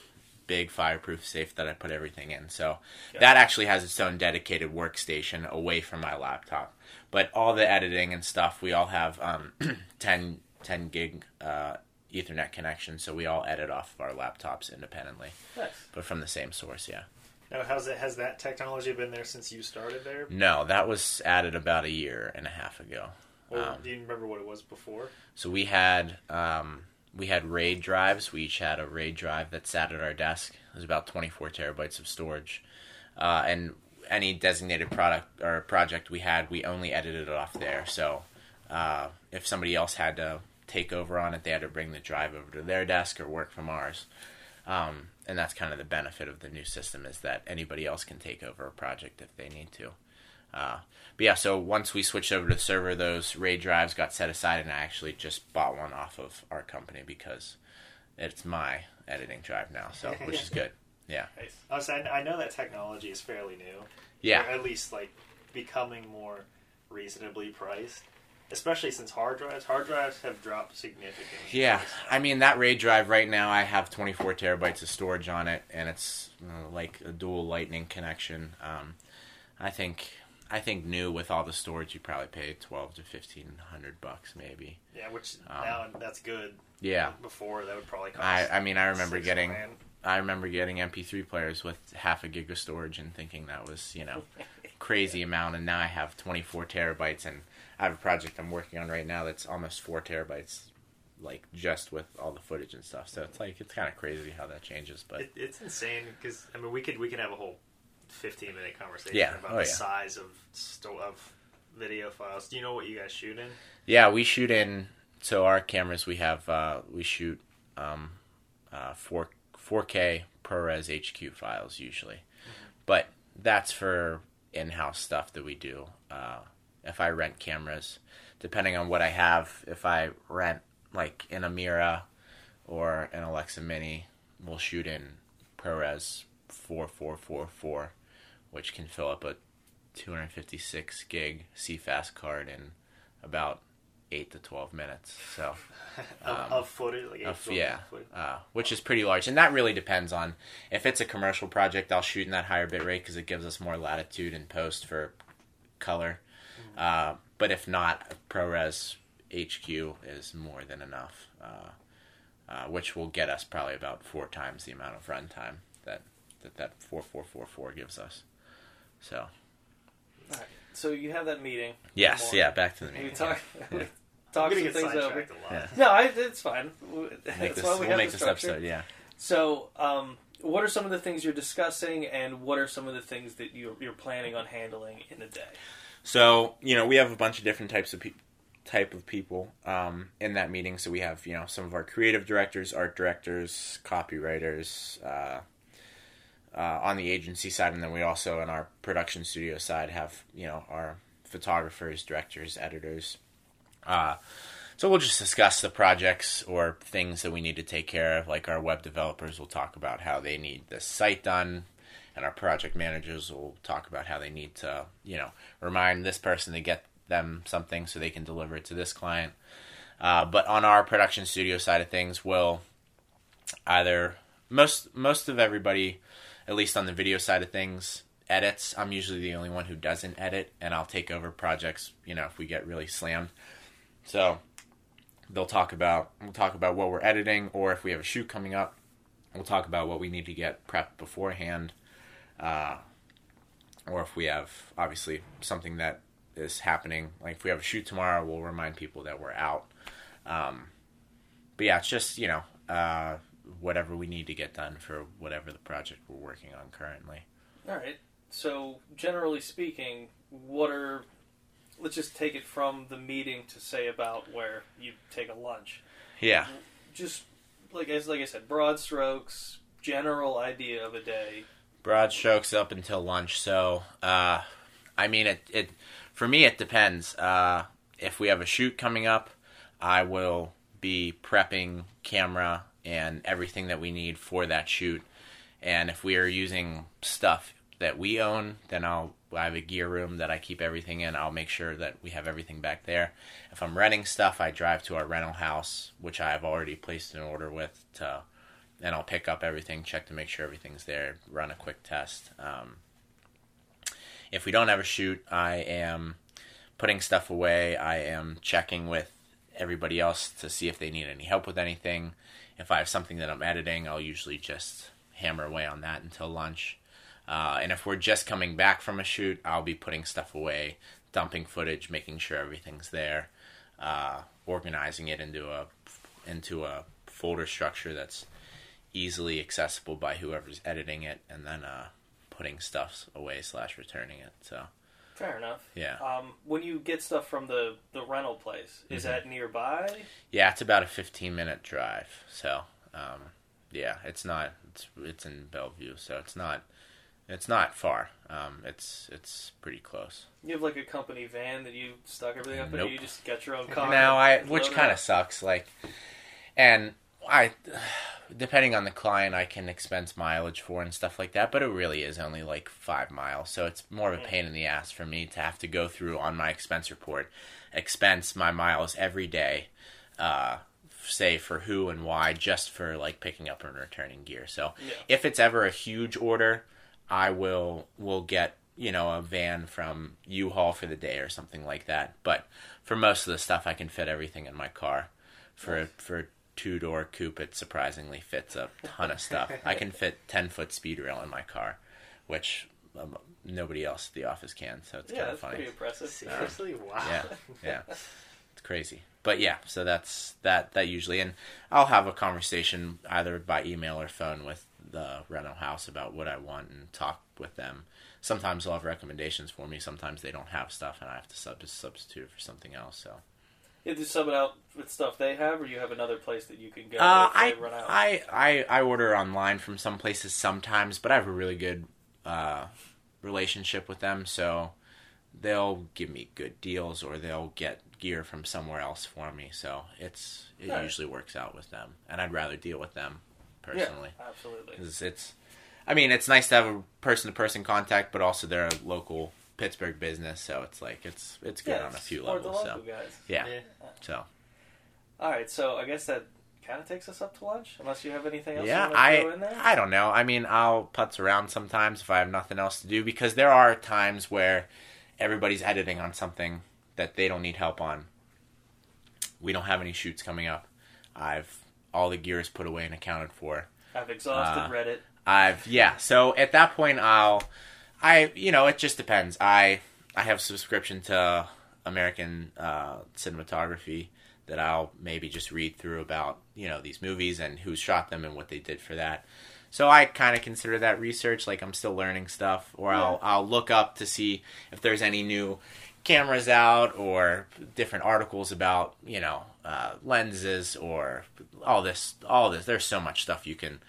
big fireproof safe that I put everything in. So Yeah. that actually has its own dedicated workstation away from my laptop. But all the editing and stuff, we all have um, (clears throat) 10, 10 gig uh, Ethernet connection, so we all edit off of our laptops independently, Nice. but from the same source. Yeah. Now, how's it? Has that technology been there since you started there? No, that was added about a year and a half ago. Or Um, do you remember what it was before? So we had um, we had RAID drives. We each had a RAID drive that sat at our desk. It was about 24 terabytes of storage, uh, and any designated product or project we had, we only edited it off there. So uh, if somebody else had to take over on it, they had to bring the drive over to their desk or work from ours. Um, and that's kind of the benefit of the new system is that anybody else can take over a project if they need to. Uh, but yeah, so once we switched over to the server, those RAID drives got set aside, and I actually just bought one off of our company because it's my editing drive now, so (laughs) which is good. Yeah, Nice. I, was, I I know that technology is fairly new. yeah, Or at least like becoming more reasonably priced, especially since hard drives. Hard drives have dropped significantly. yeah. I mean that RAID drive right now, I have 24 terabytes of storage on it, and it's uh, like a dual Lightning connection. Um, I think. I think new with all the storage, you probably pay twelve to fifteen hundred bucks, maybe. yeah, which Um, now that's good. Yeah, Before that would probably cost. I, I mean, I remember getting grand. I remember getting MP3 players with half a gig of storage and thinking that was, you know, (laughs) crazy amount. And now I have 24 terabytes, and I have a project I'm working on right now that's almost four terabytes, like just with all the footage and stuff. So it's like it's kind of crazy how that changes. But It, it's insane because I mean we could we could have a whole fifteen minute conversation Yeah. about Oh, the yeah. size of sto- of video files. Do you know what you guys shoot in? yeah, we shoot in. So our cameras, we have uh, we shoot um, uh, four 4K ProRes HQ files usually, but that's for in-house stuff that we do. Uh, if I rent cameras, depending on what I have, if I rent like an Amira or an Alexa Mini, we'll shoot in ProRes 4444, which can fill up a 256 gig CFast card in about eight to 12 minutes. So. Um, (laughs) of footage, like Of, yeah, footage? uh, which is pretty large, and that really depends on if it's a commercial project. I'll shoot in that higher bit rate because it gives us more latitude in post for color. Uh, but if not, ProRes HQ is more than enough, uh, uh, which will get us probably about four times the amount of runtime that that that four four four four gives us. So So you have that meeting. yes, yeah, back to the We meeting. talk. Yeah. (laughs) talk I'm some gonna get things over. a lot. Yeah. No, I, it's fine. Make That's this, why we we'll have make the this structure. episode, yeah. So, um, what are some of the things you're discussing, and what are some of the things that you're, you're planning on handling in a day? So you know, we have a bunch of different types of pe- type of people um, in that meeting. So we have you know some of our creative directors, art directors, copywriters uh, uh, on the agency side, and then we also in our production studio side have you know our photographers, directors, editors. Uh, so we'll just discuss the projects or things that we need to take care of. Like our web developers will talk about how they need the site done, and our project managers will talk about how they need to, you know, remind this person to get them something so they can deliver it to this client. Uh, but on our production studio side of things, we'll either most most of everybody, at least on the video side of things, edits. I'm usually the only one who doesn't edit, and I'll take over projects. You know, if we get really slammed. So they'll talk about we'll talk about what we're editing, or if we have a shoot coming up, we'll talk about what we need to get prepped beforehand, uh, or if we have obviously something that is happening. Like if we have a shoot tomorrow, we'll remind people that we're out. Um, but yeah, it's just you know uh, whatever we need to get done for whatever the project we're working on currently. All right. So, generally speaking, what are let's just take it from the meeting to say about where you take a lunch. Yeah. Just like as like I said, broad strokes, general idea of a day. broad strokes up until lunch. So, uh, I mean, it, it for me it depends. Uh, if we have a shoot coming up, I will be prepping camera and everything that we need for that shoot. And if we are using stuff that we own, then I'll I have a gear room that I keep everything in. I'll make sure that we have everything back there. If I'm renting stuff, I drive to our rental house, which I have already placed an order with to and I'll pick up everything, check to make sure everything's there, run a quick test. Um, if we don't have a shoot, I am putting stuff away. I am checking with everybody else to see if they need any help with anything. If I have something that I'm editing, I'll usually just hammer away on that until lunch. Uh, and if we're just coming back from a shoot, I'll be putting stuff away, dumping footage, making sure everything's there, uh, organizing it into a into a folder structure that's easily accessible by whoever's editing it, and then uh, putting stuff away slash returning it. So Fair enough. yeah, Um, when you get stuff from the the rental place, is Mhm. that nearby? yeah, it's about a 15 minute drive. So um, yeah, it's not it's it's in Bellevue, so it's not it's not far. Um, it's it's pretty close. You have like a company van that you stuck everything up in, or you just got your own car. Now I, which kind of sucks. Like, and I, (sighs) depending on the client, I can expense mileage for and stuff like that. But it really is only like five miles, so it's more of a pain in the ass for me to have to go through on my expense report, expense my miles every day. Uh, say for who and why just for like picking up and returning gear so Yeah. if it's ever a huge order i will will get you know a van from u-haul for the day or something like that but for most of the stuff i can fit everything in my car for Nice. for two door coupe it surprisingly fits a ton of stuff i can (laughs) fit 10 foot speed rail in my car which um, nobody else at the office can so it's Yeah, kind of funny pretty impressive. Seriously, wow. yeah, (laughs) yeah. It's crazy. But yeah, so that's that that usually and I'll have a conversation either by email or phone with the rental house about what I want and talk with them. Sometimes they'll have recommendations for me, sometimes they don't have stuff and I have to sub- substitute for something else. So You just sub it out with stuff they have, or you have another place that you can go uh, I, run out. I I I order online from some places sometimes, but I have a really good uh, relationship with them, so they'll give me good deals or they'll get gear from somewhere else for me. So it's it Alright. usually works out with them, and I'd rather deal with them personally Yeah, absolutely. it's. I mean, it's nice to have a person-to-person contact, but also they're a local Pittsburgh business, so it's like it's it's good Yeah, on a few levels. So yeah, Yeah. so All right, so I guess that kind of takes us up to lunch, unless you have anything else Yeah, you want to throw I in there. I don't know. I mean, I'll putz around sometimes if I have nothing else to do because there are times where everybody's editing on something that they don't need help on. We don't have any shoots coming up. I've all the gear is put away and accounted for. I've exhausted Uh, Reddit. I've yeah. So at that point, I'll I you know it just depends. I I have a subscription to American uh, cinematography that I'll maybe just read through about you know these movies and who shot them and what they did for that. So I kind of consider that research. Like I'm still learning stuff, or I'll I'll look up to see if there's any new cameras out or different articles about you know uh, lenses or all this all this. There's so much stuff you can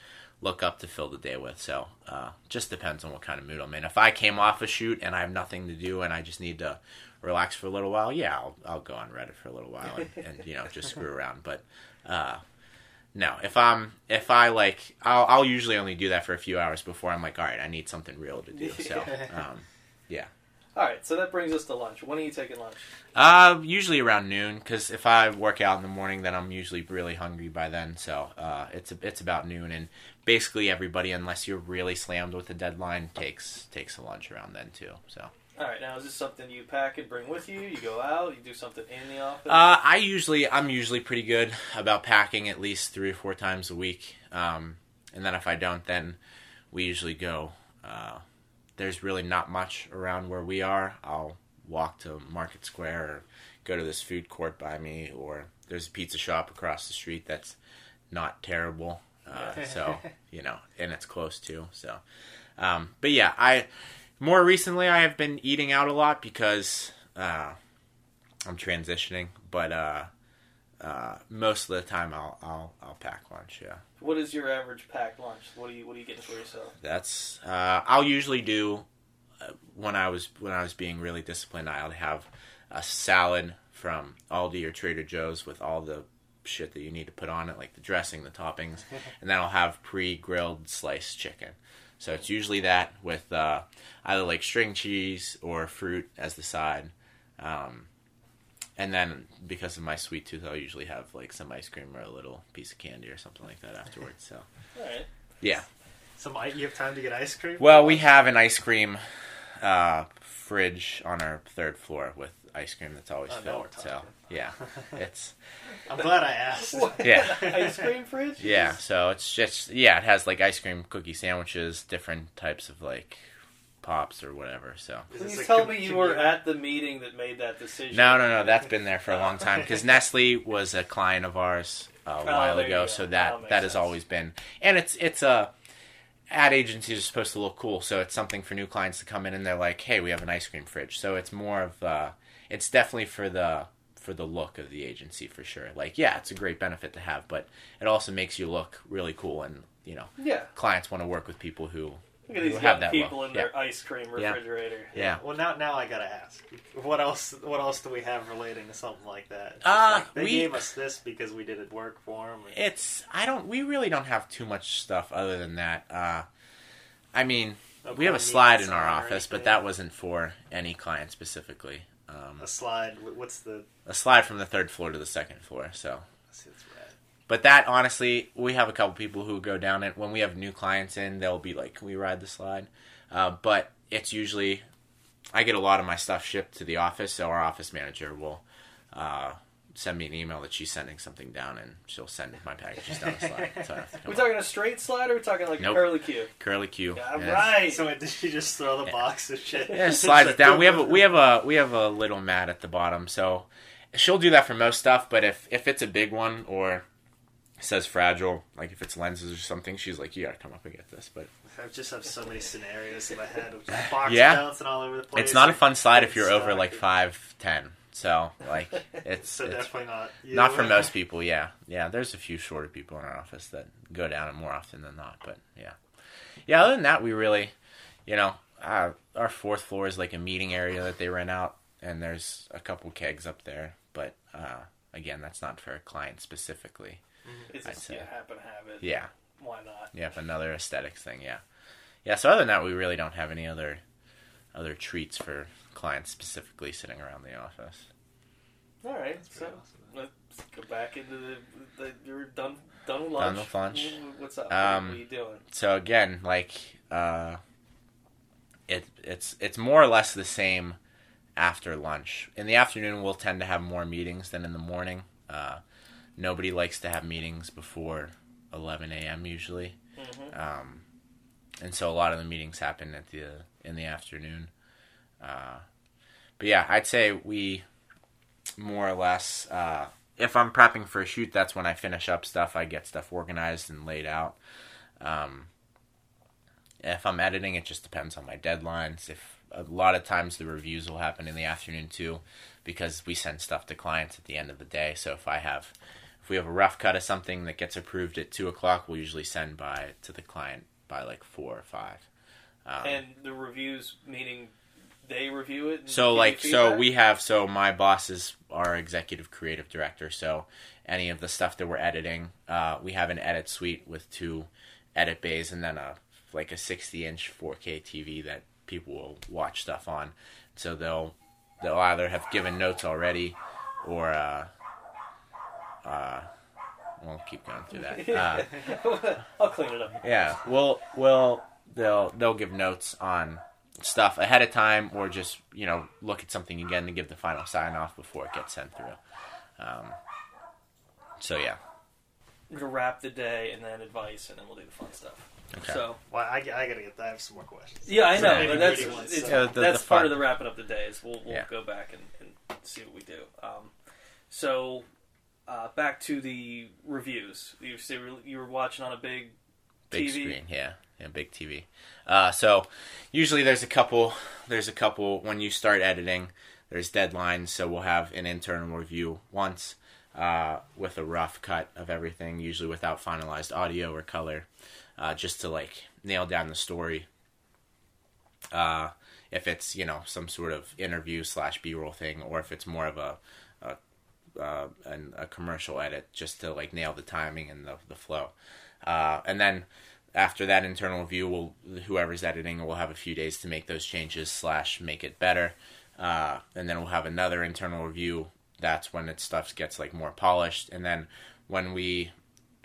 look up to fill the day with. So uh, just depends on what kind of mood I'm in. If I came off a shoot and I have nothing to do and I just need to relax for a little while, yeah, I'll, I'll go on Reddit for a little while and, and you know just screw around. But uh, no, if I'm if I like, I'll, I'll usually only do that for a few hours before I'm like, all right, I need something real to do. So (laughs) um, yeah. All right, so that brings us to lunch. When are you taking lunch? uh, usually around noon because if I work out in the morning, then I'm usually really hungry by then. So uh, it's it's about noon, and basically everybody, unless you're really slammed with a deadline, takes takes a lunch around then too. So All right, now is this something you pack and bring with you? You go out, you do something in the office? uh, I usually I'm usually pretty good about packing at least three or four times a week, um, and then if I don't, then we usually go. Uh, there's really not much around where we are. I'll walk to Market Square or go to this food court by me, or there's a pizza shop across the street that's not terrible. Uh, so (laughs) you know, and it's close too. So, um, but yeah, I more recently I have been eating out a lot because uh, I'm transitioning, but uh, uh, most of the time I'll I'll I'll pack lunch. Yeah, What is your average packed lunch? What are you What are you getting for yourself? that's uh, I'll usually do uh, when I was when I was being really disciplined. I'll have a salad from Aldi or Trader Joe's with all the shit that you need to put on it, like the dressing, the toppings, (laughs) and then I'll have pre-grilled sliced chicken. So it's usually that with uh, either like string cheese or fruit as the side. Um, and then because of my sweet tooth, I'll usually have like some ice cream or a little piece of candy or something like that afterwards. So All right. yeah. Some you have time to get ice cream? Well, we have an ice cream uh, fridge on our third floor with ice cream that's always Oh, filled. we're So yeah, (laughs) it's I'm glad I asked. (laughs) Yeah. (laughs) Ice cream fridge. yeah. So it's just yeah, it has like ice cream cookie sandwiches, different types of like pops or whatever. So Is this Please tell com- me you were at the meeting that made that decision. no, no, no, that's been there for a long time because Nestle was a client of ours a while Oh, ago. So That that that has always been, and it's it's a. Ad agencies are supposed to look cool, so it's something for new clients to come in and they're like, "Hey, we have an ice cream fridge." So it's more of, uh, it's definitely for the for the look of the agency for sure. Like, yeah, it's a great benefit to have, but it also makes you look really cool, and you know, Yeah. clients want to work with people who Look at these who young have that people look. in their ice cream Yeah. refrigerator. Yeah. Well, now now I gotta ask, what else? What else do we have relating to something like that? It's Uh, like, they we- gave us this because we did it work for them. It's I don't we really don't have too much stuff other than that. Uh, I mean, we have a slide in our office, but that wasn't for any client specifically. Um, a slide. What's the? a slide from the third floor to the second floor. So, see, it's red. but that honestly, we have a couple people who go down it when we have new clients in. They'll be like, "Can we ride the slide?" Uh, but it's usually I get a lot of my stuff shipped to the office, so our office manager will. Uh, Send me an email that she's sending something down, and she'll send my packages down the slide. (laughs) So I have to come We up. talking a straight slide or we're talking like Nope. curly cue? curly Q. Yeah, it's- right. So wait, did she just throw the Yeah. box of shit? Yeah, slides it down. We have a, we have a we have a little mat at the bottom, so she'll do that for most stuff. But if if it's a big one or says fragile, like if it's lenses or something, she's like, you gotta come up and get this. But I just have so many scenarios in my head of just boxes Yeah. bouncing all over the place. it's not a fun slide if you're over like five ten. So like (laughs) it's, So it's definitely not. Not for most people. Yeah, yeah. There's a few shorter people in our office that go down it more often than not. But yeah, yeah. Other than that, we really, you know, uh, our fourth floor is like a meeting area that they rent out, and there's a couple kegs up there. But uh, again, that's not for a client specifically. It's I'd just you happen to have it. Yeah, Why not? yep. Another aesthetics thing. Yeah, yeah. So other than that, we really don't have any other other treats for clients specifically sitting around the office. All right. So awesome. let's go back into the, the you're done done with lunch. Done with lunch. What's up? Um, what are you doing? so again, like uh, it it's it's more or less the same after lunch. In the afternoon, we'll tend to have more meetings than in the morning. Uh, nobody likes to have meetings before 11 a.m. usually, Mhm. um, and so a lot of the meetings happen at the in the afternoon. Uh, but yeah, I'd say we more or less. Uh, if I'm prepping for a shoot, that's when I finish up stuff. I get stuff organized and laid out. Um, if I'm editing, it just depends on my deadlines. If a lot of times the reviews will happen in the afternoon too, because we send stuff to clients at the end of the day. So if I have, if we have a rough cut of something that gets approved at two o'clock, we'll usually send by to the client by like four or five. Um, and the reviews meaning they review it. And so like so we have so my boss is our executive creative director. So any of the stuff that we're editing, uh, we have an edit suite with two edit bays and then a like a 60 inch 4K TV that people will watch stuff on. So they'll they'll either have given notes already or uh, uh, we'll keep going through that. (laughs) Uh, (laughs) I'll clean it up. yeah, we'll we'll they'll they'll give notes on stuff ahead of time, or just you know look at something again to give the final sign off before it gets sent through. Um, so yeah, We're gonna wrap the day and then advice, and then we'll do the fun stuff. Okay. So Well, I, I gotta get. I have some more questions. yeah, I know. maybe but that's Brady wants it's, to- Yeah, the- that's the part of the wrapping up the day. Is we'll we'll Yeah. go back and, and see what we do. Um, so uh, back to the reviews. You say you were watching on a big big TV. screen yeah yeah big tv uh, so usually there's a couple there's a couple when you start editing there's deadlines so we'll have an internal review once uh, with a rough cut of everything usually without finalized audio or color uh, just to like nail down the story uh, if it's you know some sort of interview slash b-roll thing or if it's more of a, uh, a commercial edit just to like nail the timing and the, the flow uh, and then after that internal review, will whoever's editing will have a few days to make those changes slash make it better. Uh, and then we'll have another internal review. That's when it stuff gets like more polished. And then when we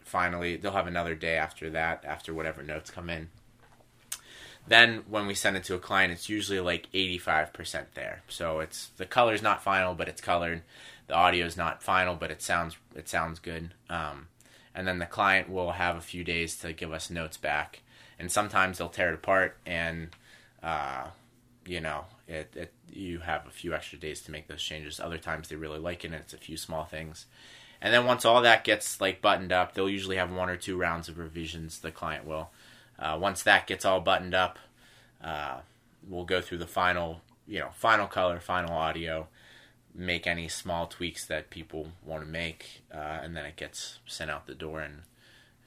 finally, they'll have another day after that, after whatever notes come in. Then when we send it to a client, it's usually like 85% there. So it's the color's not final, but it's colored. The audio is not final, but it sounds it sounds good. Um, and then the client will have a few days to give us notes back. And sometimes they'll tear it apart, and uh, you know, it, it you have a few extra days to make those changes. Other times they really like it, and it's a few small things. And then once all that gets like buttoned up, they'll usually have one or two rounds of revisions. The client will. Uh, once that gets all buttoned up, uh, we'll go through the final, you know, final color, final audio, make any small tweaks that people want to make, uh, and then it gets sent out the door and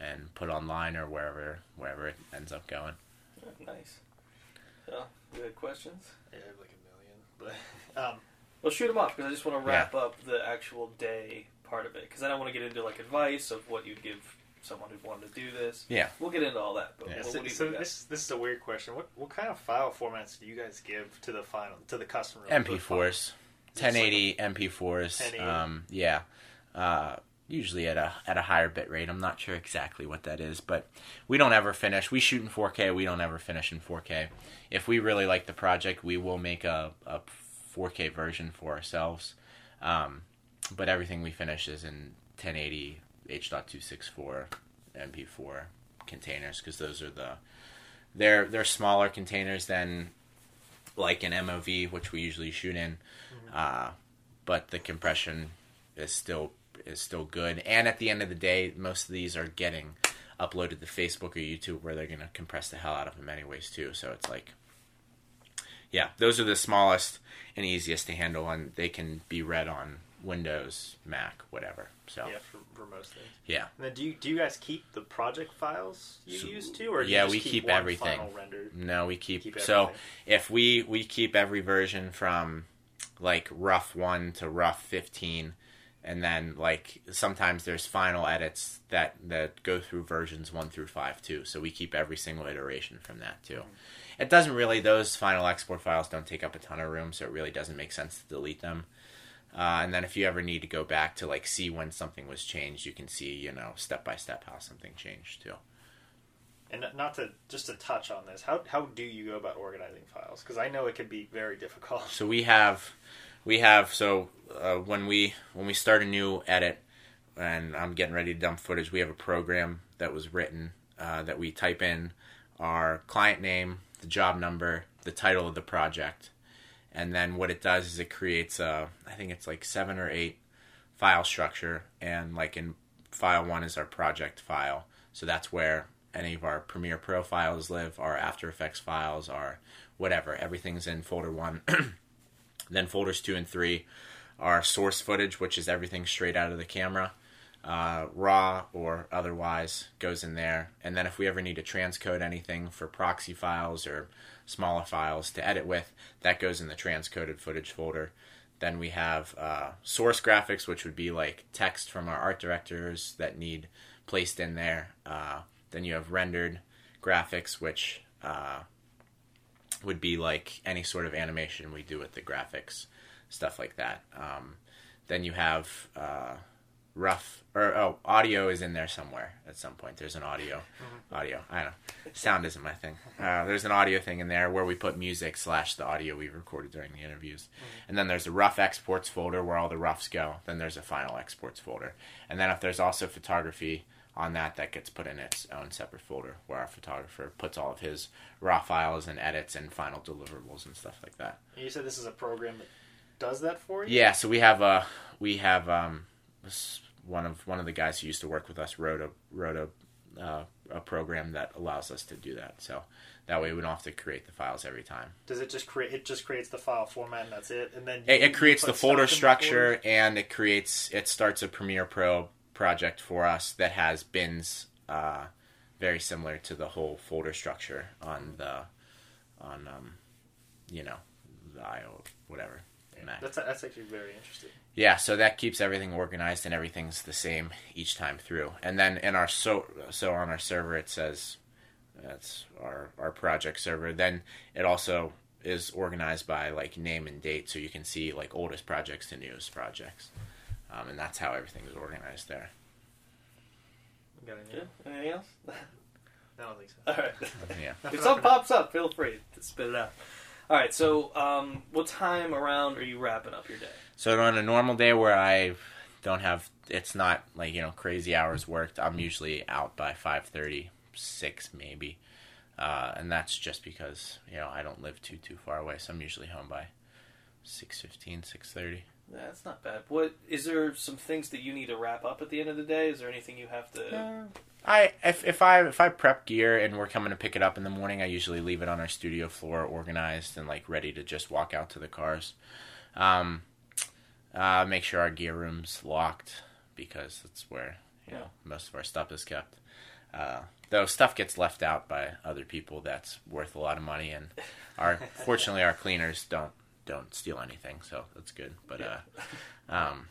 and put online or wherever wherever it ends up going. (laughs) Nice. So, you had questions? Yeah, I have like a million. But (laughs) um, Well, shoot them up because I just want to wrap up the actual day part of it because I don't want to get into like advice of what you'd give someone who wanted to do this. Yeah. We'll get into all that. But Yeah. what, so, what do you so this this is a weird question. What what kind of file formats do you guys give to the final to the customer? MP4s, final? Just like 1080 MP4s. 1080. Um, yeah, uh, usually at a at a higher bit rate. I'm not sure exactly what that is, but we don't ever finish. We shoot in 4K. We don't ever finish in 4K. If we really like the project, we will make a, a 4K version for ourselves. Um, but everything we finish is in 1080 H.264 MP4 containers because those are the they're they're smaller containers than like an MOV, which we usually shoot in, uh, but the compression is still is still good. And at the end of the day, most of these are getting uploaded to Facebook or YouTube, where they're gonna compress the hell out of them anyways too. So it's like, yeah, those are the smallest and easiest to handle, and they can be read on Windows, Mac, whatever. So Yeah, for, for most things. yeah. And then do you do you guys keep the project files you So- use to, or do yeah, you we keep, keep one everything. Final rendered? No, we keep, Keep so if we we keep every version from like rough 1 to rough 15 and then like sometimes there's final edits that that go through versions 1 through 5 too. So we keep every single iteration from that too. Mm-hmm. It doesn't really those final export files don't take up a ton of room, so it really doesn't make sense to delete them. Uh, and then if you ever need to go back to like see when something was changed, you can see, you know, step by step how something changed too. And not to just to touch on this, how how do you go about organizing files? Because I know it can be very difficult. So we have, we have. So uh, when we when we start a new edit, and I'm getting ready to dump footage, we have a program that was written uh, that we type in our client name, the job number, the title of the project, and then what it does is it creates a, I think it's like seven or eight file structure, and like in file one is our project file. So that's where any of our Premiere Pro files live, our After Effects files, our whatever. Everything's in folder one. (clears throat) then folders two and three are source footage, which is everything straight out of the camera. Uh, raw or otherwise goes in there. And then if we ever need to transcode anything for proxy files or smaller files to edit with, that goes in the transcoded footage folder. Then we have uh, source graphics, which would be like text from our art directors that need placed in there. Uh, then you have rendered graphics, which uh, would be like any sort of animation we do with the graphics, stuff like that. Um, then you have uh, rough or oh, audio is in there somewhere at some point. There's an audio, audio. I don't know. Sound isn't my thing. Uh, there's an audio thing in there where we put music slash the audio we recorded during the interviews, and then there's a rough exports folder where all the roughs go. Then there's a final exports folder, and then if there's also photography on that that gets put in its own separate folder where our photographer puts all of his raw files and edits and final deliverables and stuff like that. You said this is a program that does that for you. Yeah, so we have a we have um one of one of the guys who used to work with us wrote a wrote a uh, a program that allows us to do that. So that way we don't have to create the files every time. Does it just create? It just creates the file format and that's it, and then It, you- it creates the folder structure folders? and it creates it starts a Premiere Pro project for us that has bins uh, very similar to the whole folder structure on the on um, you know the IO whatever Mac. That's that's actually very interesting. Yeah, so that keeps everything organized and everything's the same each time through. And then in our so so on our server it says that's our our project server. Then it also is organized by like name and date, so you can see like oldest projects to newest projects, um, and that's how everything is organized there. Got any- Good. Anything else? (laughs) I don't think so. All right. Yeah. (laughs) if something pops up, feel free to spit it out. All right. So, um, what time around are you wrapping up your day? So on a normal day where I don't have it's not like you know crazy hours worked, I'm usually out by five thirty, six maybe, uh, and that's just because you know I don't live too too far away, so I'm usually home by 6.15, 6.30. That's not bad. What is there? Some things that you need to wrap up at the end of the day? Is there anything you have to? I if if I if I prep gear and we're coming to pick it up in the morning, I usually leave it on our studio floor, organized and like ready to just walk out to the cars. Um, uh, make sure our gear room's locked because that's where you know most of our stuff is kept. Uh, though stuff gets left out by other people that's worth a lot of money, and our (laughs) fortunately our cleaners don't don't steal anything, so that's good. But uh, um,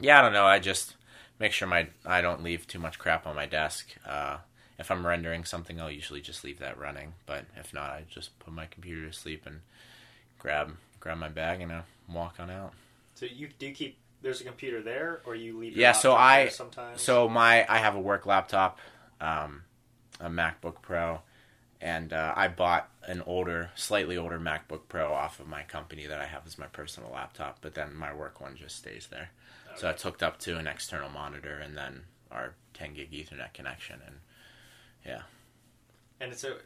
yeah, I don't know. I just make sure my I don't leave too much crap on my desk. Uh, if I'm rendering something, I'll usually just leave that running. But if not, I just put my computer to sleep and grab grab my bag and uh, walk on out. So you do you keep there's a computer there, or you leave? Yeah, so I- there sometimes. So my I have a work laptop, um, a MacBook Pro, and uh, I bought an older, slightly older MacBook Pro off of my company that I have as my personal laptop. But then my work one just stays there. So it's hooked up to an external monitor and then our 10 gig Ethernet connection. And yeah. and so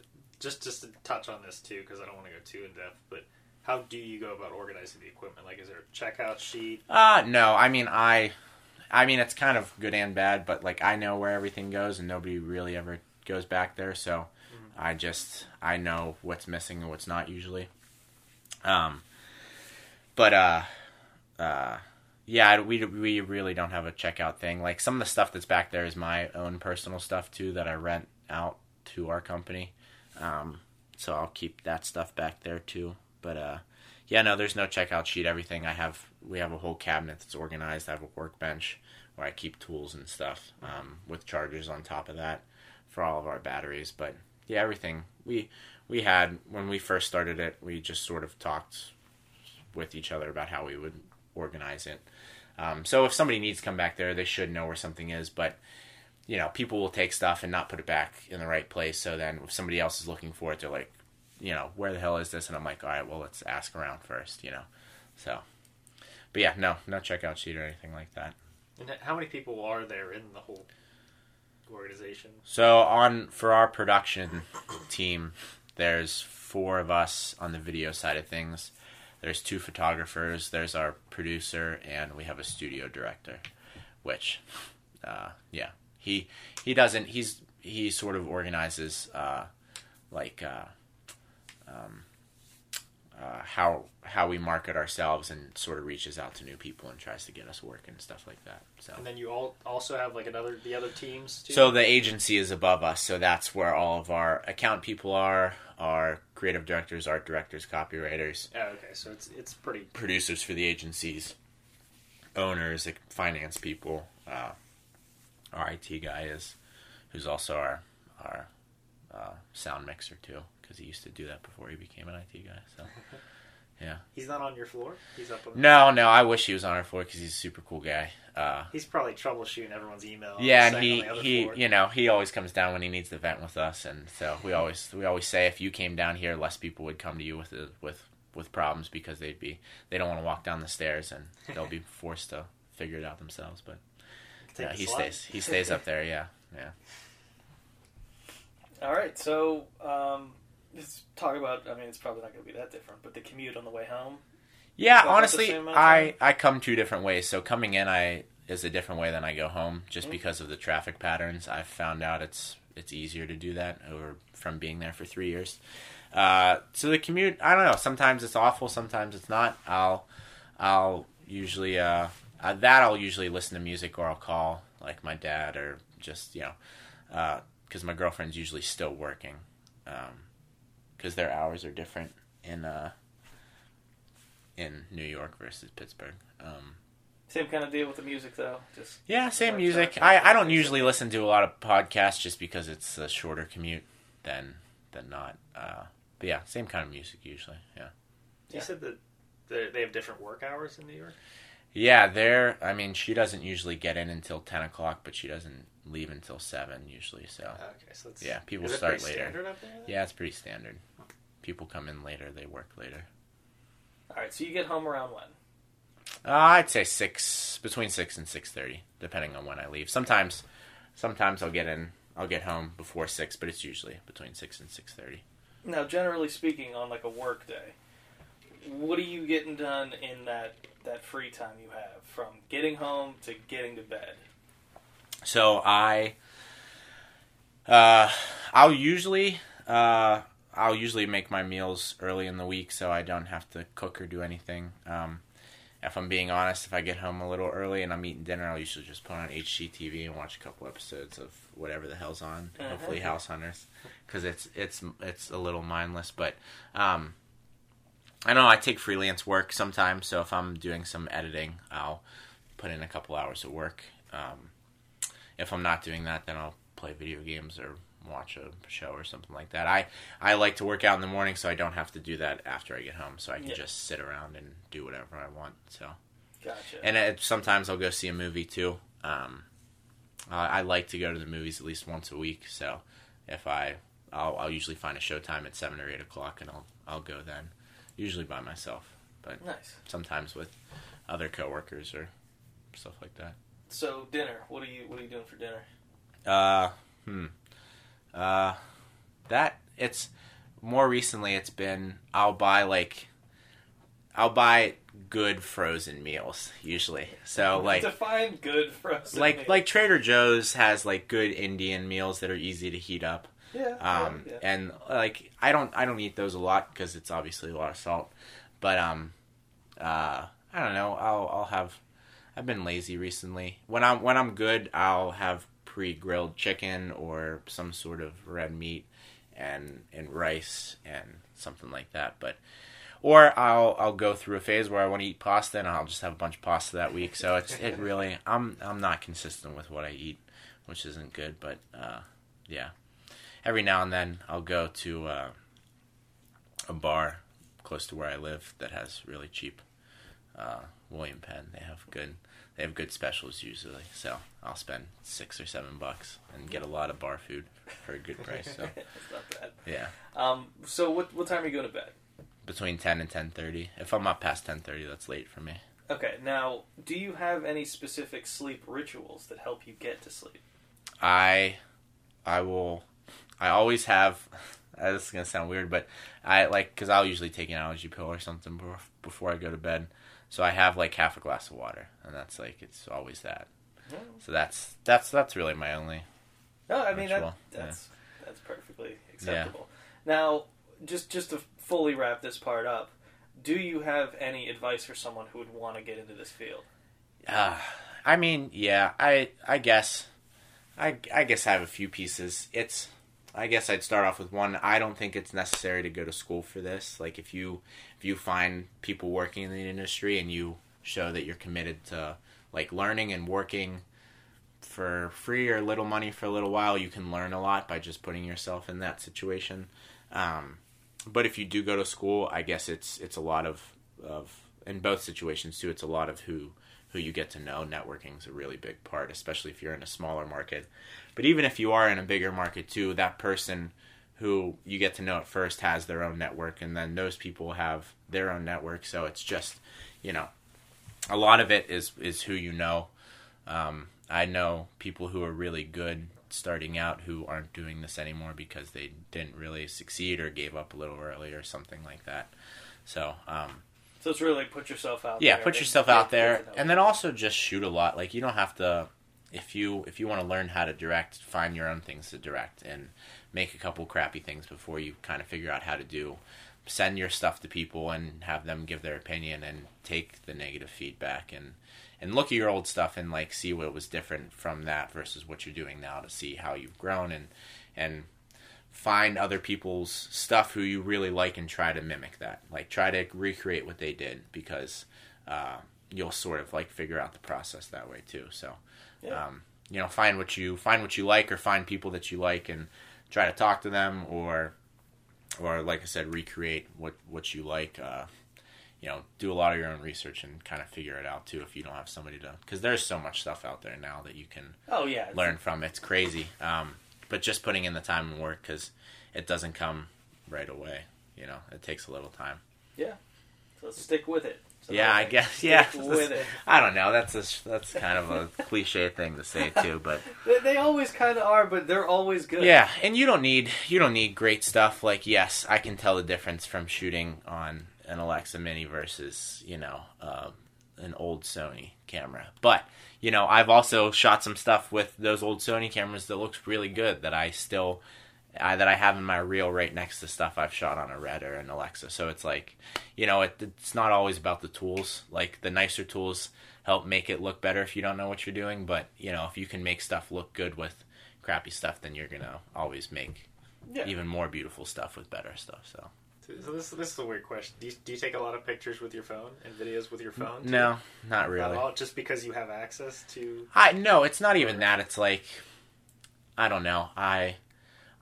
just just to touch on this too, because I don't want to go too in depth, but how do you go about organizing the equipment? Like, is there a checkout sheet? uh no, I mean I, I mean it's kind of good and bad, but like I know where everything goes and nobody really ever goes back there. So I just I know what's missing and what's not usually. Um, but uh, uh, yeah, we we really don't have a checkout thing. Like some of the stuff that's back there is my own personal stuff too that I rent out to our company. Um, so I'll keep that stuff back there too. But uh, yeah, no, there's no checkout sheet. Everything I have, we have a whole cabinet that's organized. I have a workbench where I keep tools and stuff um, with chargers on top of that for all of our batteries. But yeah, everything we we had when we first started it, we just sort of talked with each other about how we would organize it. Um, so if somebody needs to come back there, they should know where something is. But you know, people will take stuff and not put it back in the right place. So then, if somebody else is looking for it, they're like, you know, where the hell is this? And I'm like, all right, well, let's ask around first. You know, so. But yeah, no, no checkout sheet or anything like that. And how many people are there in the whole organization? So on for our production team, there's four of us on the video side of things. There's two photographers. There's our producer, and we have a studio director. Which, uh, yeah, he he doesn't. He's he sort of organizes uh, like uh, um, uh, how how we market ourselves and sort of reaches out to new people and tries to get us work and stuff like that. So And then you all also have like another the other teams too. so the agency is above us, so that's where all of our account people are, our creative directors, art directors, copywriters, oh, okay, so it's it's pretty. producers for the agencies, owners, like, finance people. Uh, our IT guy is, who's also our our uh, sound mixer too, because he used to do that before he became an IT guy. So (laughs) He's not on your floor. He's up. On no, no, I wish he was on our floor because he's a super cool guy. Uh, He's probably troubleshooting everyone's email. Yeah, and he the he you know he always comes down when he needs to vent with us, and so we always we always say if you came down here, less people would come to you with the, with with problems because they'd be they don't want to walk down the stairs and they'll be (laughs) forced to figure it out themselves. But Yeah, he slide. stays. He stays up there. Yeah, yeah. (laughs) All right, so um, let's talk about. I mean, it's probably not going to be that different, but the commute on the way home. Yeah, honestly, same amount of I? I come two different ways. So coming in, I is a different way than I go home, just Mhm. because of the traffic patterns. I've found out it's it's easier to do that over from being there for three years. Uh, so the commute, I don't know. Sometimes it's awful, sometimes it's not. I'll I'll usually uh, uh, that I'll usually listen to music or I'll call like my dad or just you know because my girlfriend's usually still working because their hours are different in uh, in New York versus Pittsburgh. Um, Same kind of deal with the music, though. Just yeah, same music. I, I don't usually listen to a lot of podcasts just because it's a shorter commute than than not. Uh, but yeah, same kind of music usually. Yeah. You said that they they have different work hours in New York. Yeah, there. I mean, she doesn't usually get in until ten o'clock, but she doesn't leave until seven usually. So Okay, so it's, Yeah, people is start later. Standard up there. yeah, it's pretty standard. People come in later, they work later. all right. So you get home around when? Uh, I'd say six between six and six thirty, depending on when I leave. Sometimes, sometimes I'll get in. I'll get home before six, but it's usually between six and six thirty. Now, generally speaking, on like a work day, what are you getting done in that that free time you have from getting home to getting to bed? So I, uh, I'll usually, uh, I'll usually make my meals early in the week, so I don't have to cook or do anything. Um, if I'm being honest, if I get home a little early and I'm eating dinner, I'll usually just put on HGTV and watch a couple episodes of whatever the hell's on. Uh-huh. Hopefully, House Hunters, because it's it's it's a little mindless. But um, I know I take freelance work sometimes, so if I'm doing some editing, I'll put in a couple hours of work. Um, if I'm not doing that, then I'll play video games or watch a show or something like that. I I like to work out in the morning, so I don't have to do that after I get home. So I can Yeah. just sit around and do whatever I want. So Gotcha. and it, sometimes I'll go see a movie too. Um, I I like to go to the movies at least once a week. So if I I'll, I'll usually find a showtime at seven or eight o'clock, and I'll I'll go then. Usually by myself, but nice. sometimes with other coworkers or stuff like that. So dinner. What are you What are you doing for dinner? Uh, hmm. Uh, that it's more recently. It's been I'll buy like I'll buy good frozen meals usually. So (laughs) like define good frozen. like meals. like Trader Joe's has like good Indian meals that are easy to heat up. yeah, Um, yeah, yeah. and like I don't I don't eat those a lot because it's obviously a lot of salt. But um, uh, I don't know. I'll I'll have. I've been lazy recently. When I'm when I'm good, I'll have pre-grilled chicken or some sort of red meat and and rice and something like that. But or I'll I'll go through a phase where I want to eat pasta and I'll just have a bunch of pasta that week. So it's it really I'm I'm not consistent with what I eat, which isn't good. But uh, yeah, every now and then I'll go to uh, a bar close to where I live that has really cheap uh, William Penn. They have good they have good specials usually. So I'll spend six or seven bucks and get a lot of bar food for a good price. So (laughs) it's not bad. yeah, Um, so what what time are you going to bed? between ten and ten thirty. If I'm up past ten thirty, that's late for me. Okay, now do you have any specific sleep rituals that help you get to sleep? I I will I always have (laughs) this is gonna sound weird, but I like because I'll usually take an allergy pill or something before I go to bed. So I have like half a glass of water, and that's like it's always that. So that's that's that's really my only. no I mean that, Ritual, yeah. that's that's perfectly acceptable. Now, just just to fully wrap this part up, do you have any advice for someone who would want to get into this field? Uh, I mean, yeah, I I guess I I guess I have a few pieces. It's I guess I'd start off with one. I don't think it's necessary to go to school for this. Like if you if you find people working in the industry and you show that you're committed to like learning and working for free or little money for a little while, you can learn a lot by just putting yourself in that situation. Um, but if you do go to school, I guess it's it's a lot of of in both situations too. It's a lot of who who you get to know. Networking is a really big part, especially if you're in a smaller market. But even if you are in a bigger market too, that person who you get to know at first has their own network, and then those people have their own network. So it's just, you know, a lot of it is is who you know. Um, I know people who are really good starting out who aren't doing this anymore because they didn't really succeed or gave up a little early or something like that. So, um, So it's really like put yourself out yeah, there. put yourself out there, get to know and then also just shoot a lot. Like you don't have to, if you if you want to learn how to direct, find your own things to direct and make a couple crappy things before you kind of figure out how to do. Send your stuff to people and have them give their opinion and take the negative feedback and and look at your old stuff and like see what was different from that versus what you're doing now to see how you've grown and and find other people's stuff who you really like and try to mimic that. Like try to recreate what they did because uh, you'll sort of like figure out the process that way too. So, Yeah. um, you know, find what you find what you like or find people that you like and try to talk to them or or like I said, recreate what what you like. Uh, you know, do a lot of your own research and kind of figure it out too if you don't have somebody to because there's so much stuff out there now that you can Oh yeah. learn from. It's crazy. Um, but just putting in the time and work because it doesn't come right away. You know, it takes a little time. Yeah. So stick with it. So yeah, I guess. Yeah, with it. I don't know. That's a, that's kind of a cliche thing to say too, but They, they always kind of are, but they're always good. yeah. And you don't need you don't need great stuff. Like yes, I can tell the difference from shooting on an Alexa Mini versus you know uh, an old Sony camera. But you know, I've also shot some stuff with those old Sony cameras that looks really good that I still I, that I have in my reel right next to stuff I've shot on a Red or an Alexa. So it's like, you know, it, it's not always about the tools. Like the nicer tools help make it look better if you don't know what you're doing. But you know, if you can make stuff look good with crappy stuff, then you're gonna always make Yeah. even more beautiful stuff with better stuff. So So this, this is a weird question. Do you, do you take a lot of pictures with your phone and videos with your phone? too? no, not Not really. at all, just because you have access to. I no, it's not even that. It's like I don't know. I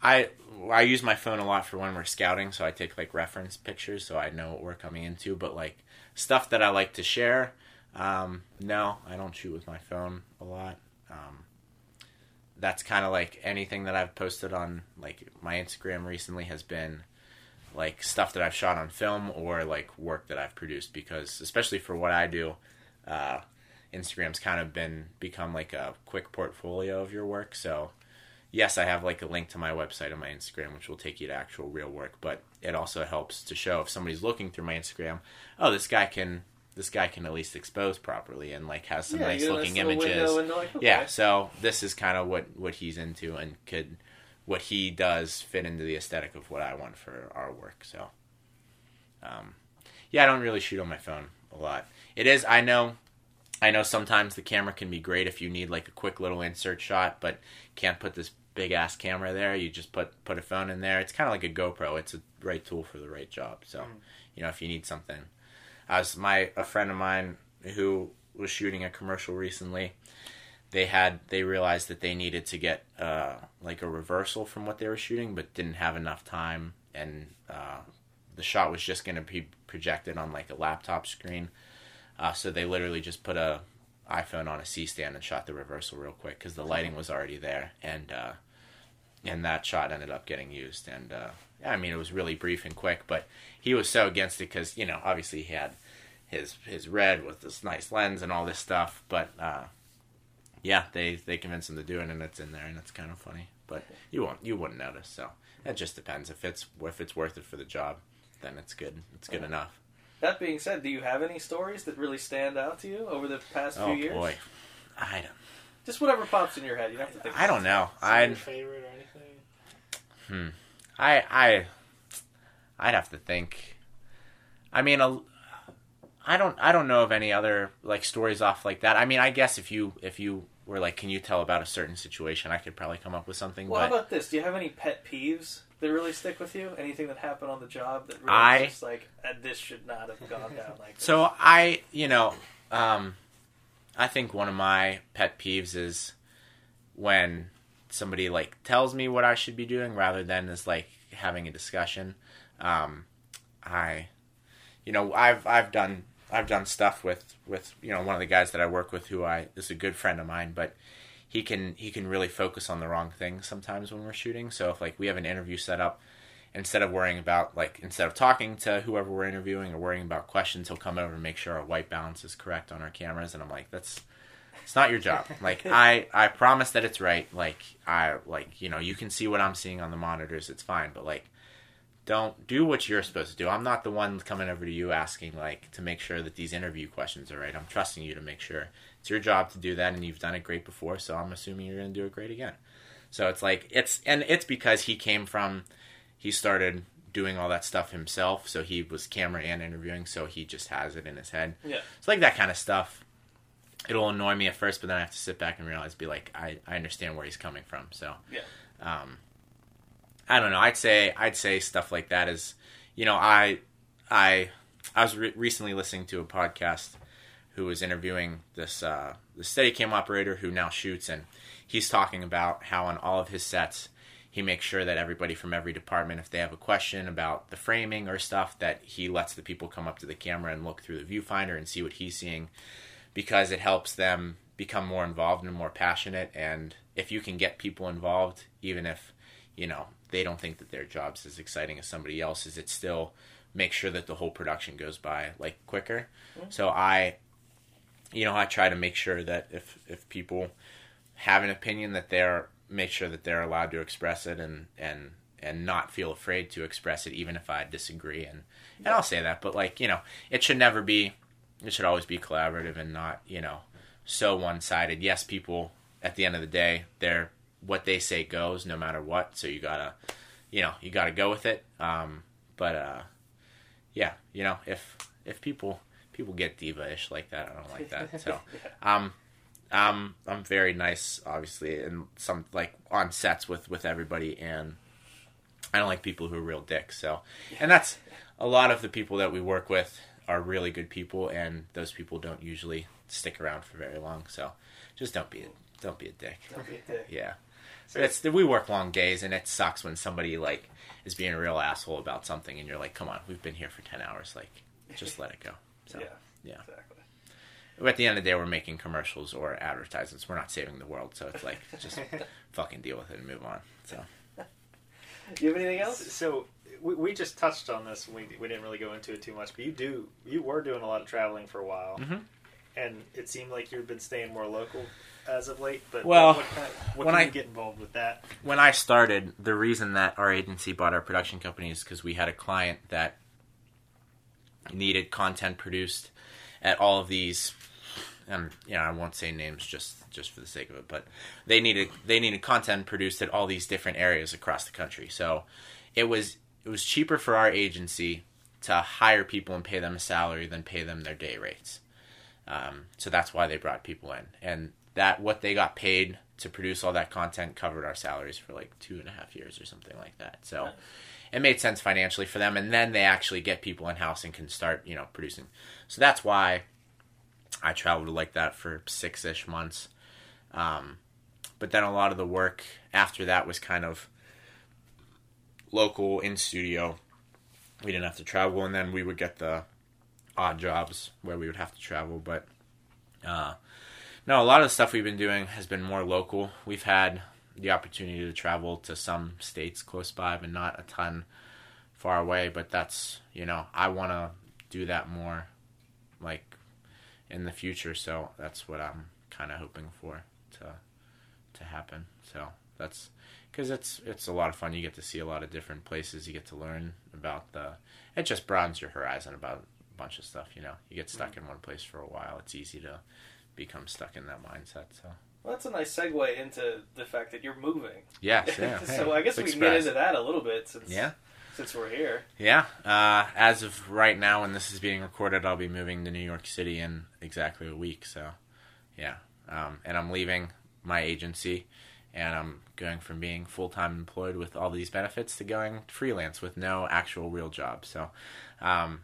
I I use my phone a lot for when we're scouting, so I take like reference pictures so I know what we're coming into. But like stuff that I like to share, um, no, I don't shoot with my phone a lot. Um, that's kind of like anything that I've posted on like my Instagram recently has been like stuff that I've shot on film or like work that I've produced because especially for what I do, uh, Instagram's kind of been become like a quick portfolio of your work. So yes, I have like a link to my website and my Instagram, which will take you to actual real work. But it also helps to show if somebody's looking through my Instagram, oh, this guy can this guy can at least expose properly and like has some Yeah, nice you get a looking images. like, okay. Yeah, so this is kind of what what he's into and could what he does fit into the aesthetic of what I want for our work. So, um, yeah, I don't really shoot on my phone a lot. It is I know I know sometimes the camera can be great if you need like a quick little insert shot, but can't put this big ass camera there. You just put put a phone in there. It's kind of like a GoPro. It's a right tool for the right job. So, you know, if you need something, I was my a friend of mine who was shooting a commercial recently. They had they realized that they needed to get uh, like a reversal from what they were shooting, but didn't have enough time, and uh, the shot was just going to be projected on like a laptop screen. Uh, so they literally just put a iPhone on a C stand and shot the reversal real quick because the lighting was already there, and uh, and that shot ended up getting used. And uh, yeah, I mean, it was really brief and quick, but he was so against it because you know obviously he had his his red with this nice lens and all this stuff, but uh, yeah, they they convinced him to do it, and it's in there, and it's kind of funny. But you won't you wouldn't notice. So it just depends if it's if it's worth it for the job, then it's good. It's good enough. That being said, do you have any stories that really stand out to you over the past Oh few years? Oh boy, I don't. Just whatever pops in your head. You don't have to think. I don't know. Is that your I favorite or anything? I I I'd have to think. I mean, a, I don't I don't know of any other like stories off like that. I mean, I guess if you if you were like, can you tell about a certain situation? I could probably come up with something. Well, how about this? Do you have any pet peeves that really stick with you? Anything that happened on the job that really I- just like uh, this should not have gone down like this? So I, you know, um, I think one of my pet peeves is when somebody like tells me what I should be doing rather than is like having a discussion. Um, I, you know, I've I've done I've done stuff with with you know one of the guys that I work with who I is a good friend of mine, but he can he can really focus on the wrong things sometimes when we're shooting. So if like we have an interview set up, instead of worrying about like instead of talking to whoever we're interviewing or worrying about questions, he'll come over and make sure our white balance is correct on our cameras. And I'm like, that's It's not your job. (laughs) Like I, I promise that it's right. Like I, like you know, you can see what I'm seeing on the monitors. It's fine. But like, don't do what you're supposed to do. I'm not the one coming over to you asking like to make sure that these interview questions are right. I'm trusting you to make sure it's your job to do that, and you've done it great before. So I'm assuming you're going to do it great again. So it's like it's and it's because he came from, he started doing all that stuff himself. So he was camera and interviewing. So he just has it in his head. Yeah. It's like that kind of stuff. It'll annoy me at first, but then I have to sit back and realize, be like, I, I understand where he's coming from. So, Yeah. um, I don't know. I'd say I'd say stuff like that is, you know, I I I was re- recently listening to a podcast who was interviewing this uh, the Steadicam operator who now shoots, and he's talking about how on all of his sets he makes sure that everybody from every department, if they have a question about the framing or stuff, that he lets the people come up to the camera and look through the viewfinder and see what he's seeing, because it helps them become more involved and more passionate. And if you can get people involved, even if you know they don't think that their job's as exciting as somebody else's, it still makes sure that the whole production goes by like quicker. Mm-hmm. So I, you know, I try to make sure that if if people have an opinion that they're make sure that they're allowed to express it and and and not feel afraid to express it even if I disagree and and I'll say that but like you know it should never be it should always be collaborative and not you know so one-sided. Yes people at the end of the day they're what they say goes no matter what so you gotta you know you gotta go with it. Um but uh yeah you know if if people people get diva-ish like that I don't like that so. (laughs) Um um, I'm very nice, obviously, and some like on sets with with everybody, and I don't like people who are real dicks. So, and that's a lot of the people that we work with are really good people, and those people don't usually stick around for very long. So, just don't be a, don't be a dick. Don't be a dick. (laughs) Yeah, So it's we work long days, and it sucks when somebody like is being a real asshole about something, and you're like, come on, we've been here for ten hours, like just let it go. (laughs) So, yeah. yeah. Exactly. at the end of the day, we're making commercials or advertisements. We're not saving the world, so it's like just (laughs) fucking deal with it and move on. So Do you have anything else? So we, we just touched on this. We, we didn't really go into it too much, but you do you were doing a lot of traveling for a while, Mhm. and it seemed like you've been staying more local as of late. But Well, what, kind of, what when can I- you get involved with that? when I started, the reason that our agency bought our production company is because we had a client that needed content produced at all of these. Um, you know, I won't say names just just for the sake of it, but they needed they needed content produced at all these different areas across the country. So it was it was cheaper for our agency to hire people and pay them a salary than pay them their day rates. Um, so that's why they brought people in, and that what they got paid to produce all that content covered our salaries for like two and a half years or something like that. So it made sense financially for them, and then they actually get people in house and can start you know producing. So that's why I traveled like that for six ish months. Um, but then a lot of the work after that was kind of local in studio. We didn't have to travel, and then we would get the odd jobs where we would have to travel. But uh, no, a lot of the stuff we've been doing has been more local. We've had the opportunity to travel to some states close by, but not a ton far away. But that's you know I want to do that more, like in the future. So that's what I'm kind of hoping for to to happen. So that's because it's it's a lot of fun. You get to see a lot of different places. You get to learn about the. It just broadens your horizon about a bunch of stuff. You know, you get stuck in one place for a while. It's easy to become stuck in that mindset. So Well, that's a nice segue into the fact that you're moving. yes, yeah. (laughs) so hey, I guess we can get into that a little bit since Yeah. since we're here. Yeah, uh, as of right now, when this is being recorded, I'll be moving to New York City in exactly a week. So, yeah, um, and I'm leaving my agency, and I'm going from being full time employed with all these benefits to going freelance with no actual real job. So, um,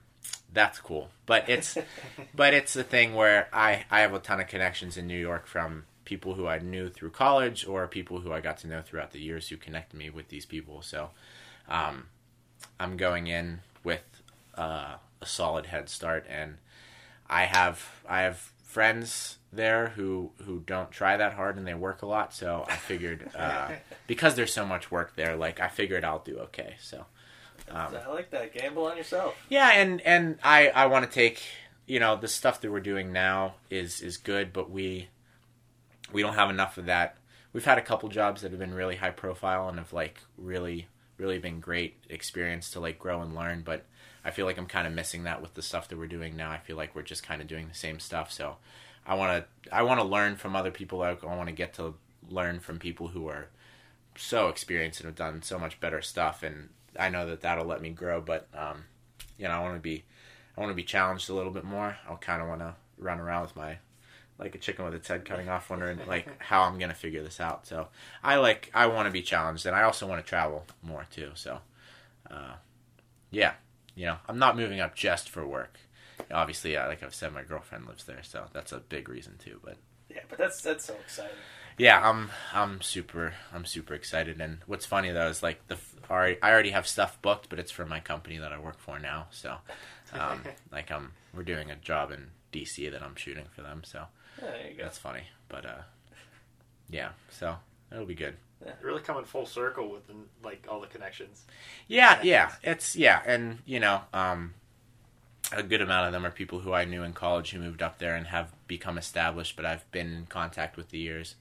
that's cool. But it's (laughs) but it's a thing where I I have a ton of connections in New York from people who I knew through college or people who I got to know throughout the years who connected me with these people. So. Um, I'm going in with uh, a solid head start, and I have I have friends there who who don't try that hard and they work a lot. So I figured (laughs) uh, because there's so much work there, like I figured I'll do okay. So um, I like that. Gamble on yourself. yeah, and and I I want to take you know the stuff that we're doing now is is good, but we we don't have enough of that. We've had a couple jobs that have been really high profile and have like really really been great experience to like grow and learn, but I feel like I'm kind of missing that with the stuff that we're doing now. I feel like we're just kind of doing the same stuff. So I want to I want to learn from other people. I want to get to learn from people who are so experienced and have done so much better stuff and I know that that'll let me grow, but um, you know, I want to be I want to be challenged a little bit more. I kind of want to run around with my like a chicken with its head cutting off, wondering like (laughs) how I'm gonna figure this out. So I like I want to be challenged, and I also want to travel more too. So uh, yeah, you know, I'm not moving up just for work. Obviously, yeah, like I've said, my girlfriend lives there, so that's a big reason too. But yeah, but that's that's so exciting. Yeah, I'm I'm super I'm super excited. And what's funny though is like the I already have stuff booked, but it's for my company that I work for now. So (laughs) um, like I'm we're doing a job in DC that I'm shooting for them. So that's funny. But uh, yeah, so it'll be good. Yeah. You're really coming full circle with the, like all the connections. Yeah, yeah, it's yeah, and you know, um, a good amount of them are people who I knew in college who moved up there and have become established, but I've been in contact with the years.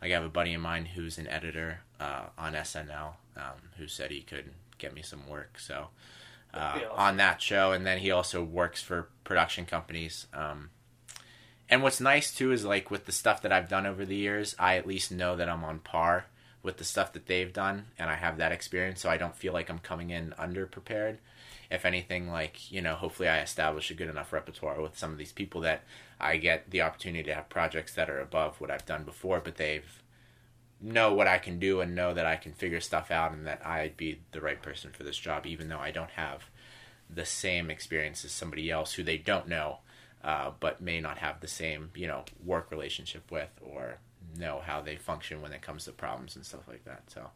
Like I have a buddy of mine who's an editor uh, on SNL um, who said he could get me some work. So uh, awesome. on that show, and then he also works for production companies. Um, and what's nice too is like with the stuff that I've done over the years, I at least know that I'm on par with the stuff that they've done, and I have that experience, so I don't feel like I'm coming in underprepared if anything, like, you know, hopefully I establish a good enough repertoire with some of these people that I get the opportunity to have projects that are above what I've done before, but they've know what I can do and know that I can figure stuff out and that I'd be the right person for this job, even though I don't have the same experience as somebody else who they don't know, uh, but may not have the same, you know, work relationship with or know how they function when it comes to problems and stuff like that. So,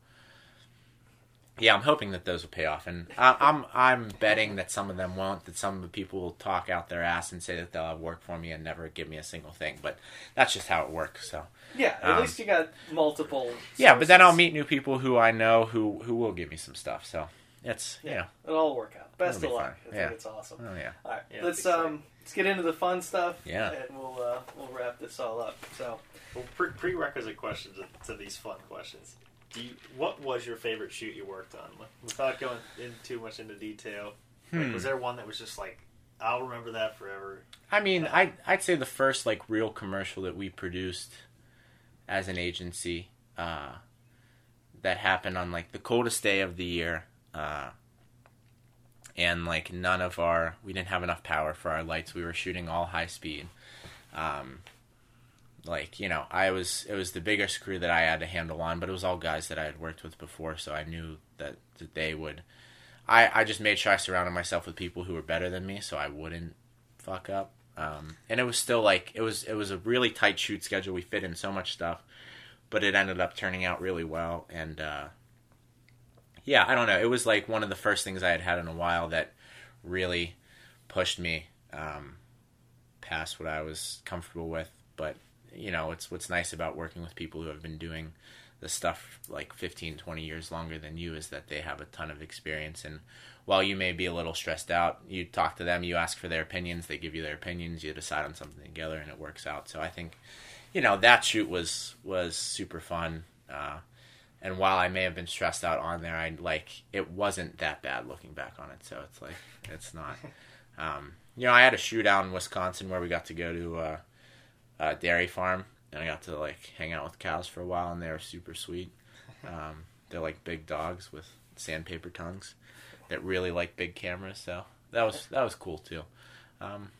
yeah, I'm hoping that those will pay off, and I, I'm I'm betting that some of them won't. That some of the people will talk out their ass and say that they'll have work for me and never give me a single thing. But that's just how it works. So yeah, at um, least you got multiple. Sources. Yeah, but then I'll meet new people who I know who who will give me some stuff. So it's yeah, it'll all work out. Best of luck. I yeah. it's awesome. Oh yeah. All right, yeah, let's um let's get into the fun stuff. Yeah, and we'll uh, we'll wrap this all up. So, well, pre- prerequisite questions to, to these fun questions do you, what was your favorite shoot you worked on? Without going in too much into detail, hmm. like, was there one that was just like, I'll remember that forever? I mean, uh, I I'd say the first like real commercial that we produced as an agency uh, that happened on like the coldest day of the year. Uh, and like none of our we didn't have enough power for our lights we were shooting all high speed um, like you know i was it was the biggest crew that i had to handle on but it was all guys that i had worked with before so i knew that, that they would i i just made sure i surrounded myself with people who were better than me so i wouldn't fuck up. Um, and it was still like it was it was a really tight shoot schedule. We fit in so much stuff but it ended up turning out really well and uh, yeah i don't know. It was like one of the first things i had had in a while that really pushed me um, past what i was comfortable with but you know, it's what's nice about working with people who have been doing the stuff like 15, 20 years longer than you is that they have a ton of experience. And while you may be a little stressed out, you talk to them, you ask for their opinions, they give you their opinions, you decide on something together, and it works out. So I think, you know, that shoot was was super fun. Uh, and while I may have been stressed out on there, I like it wasn't that bad looking back on it. So it's like it's not. (laughs) Um, you know, I had a shootout in Wisconsin where we got to go to. Uh, uh, dairy farm, and I got to like hang out with cows for a while, and they were super sweet. Um, they're like big dogs with sandpaper tongues that really like big cameras. So that was that was cool too. Um,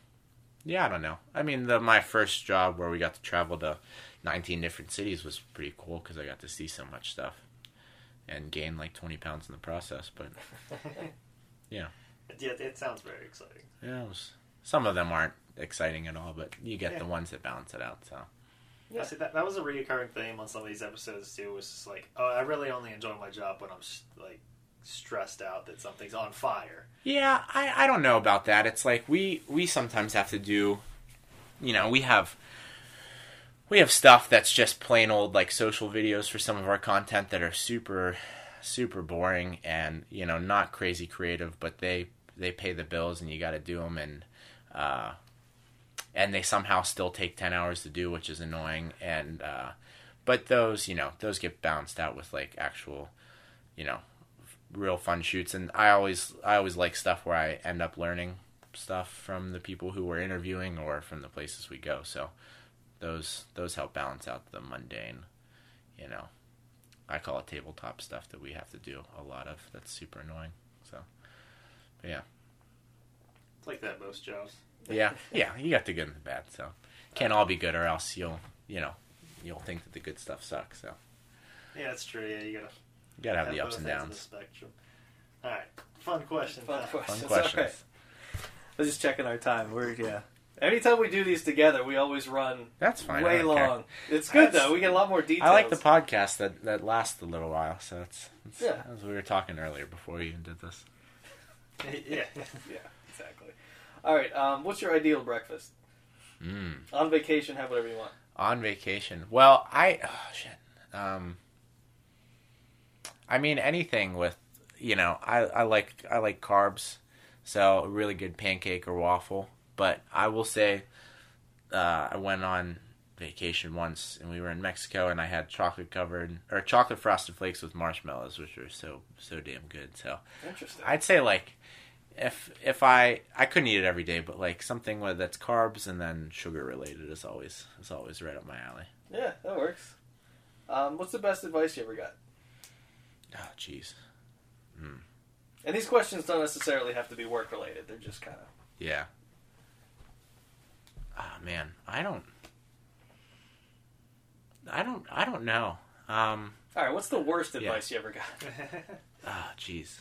yeah, I don't know. I mean, the, my first job where we got to travel to 19 different cities was pretty cool because I got to see so much stuff and gain like 20 pounds in the process. But (laughs) yeah, yeah, it sounds very exciting. Yeah, was, some of them aren't exciting at all, but you get yeah. the ones that balance it out. So. Yeah, see, that, that was a recurring theme on some of these episodes too. Was just like, oh, I really only enjoy my job when I'm like stressed out that something's on fire. Yeah, I, I don't know about that. It's like we we sometimes have to do, you know, we have we have stuff that's just plain old like social videos for some of our content that are super super boring and you know not crazy creative, but they they pay the bills and you got to do them and uh, and they somehow still take 10 hours to do which is annoying. And uh, but those you know those get balanced out with like actual you know real fun shoots. And i always i always like stuff where i end up learning stuff from the people who we're interviewing or from the places we go. So those those help balance out the mundane you know. I call it tabletop stuff that we have to do a lot of. That's super annoying. So but yeah. It's like that most jobs. Yeah, yeah, you got the good and the bad. So can't all be good, or else you'll, you know, you'll think that the good stuff sucks. So Yeah, that's true. Yeah, you gotta you gotta have the ups and downs. the spectrum. All right, fun question. Fun time. question. Fun It's questions. alright. I was just checking our time. We're yeah. Anytime we do these together, we always run That's fine. Way don't care. long. It's good That's- though. We get a lot more details. I like the podcast that that lasts a little while. So it's, it's Yeah. as we were talking earlier before we even did this. (laughs) yeah. (laughs) Yeah, exactly. All right. Um, what's your ideal breakfast? Mm. On vacation, have whatever you want. On vacation. Well, I oh, shit. Um, I mean anything with you know I I like I like carbs, so a really good pancake or waffle. But I will say, uh, I went on vacation once and we were in Mexico and I had chocolate covered or chocolate frosted flakes with marshmallows, which were so so damn good. So Interesting. I'd say like if if I I couldn't eat it every day, but like something that's carbs and then sugar related is always is always right up my alley. yeah, that works. Um, what's the best advice you ever got? Oh, jeez. And these questions don't necessarily have to be work related. They're just kind of. Yeah. Ah, man, I don't. I don't. I don't know. Um. All right. What's the worst Yeah. advice you ever got? Ah, jeez.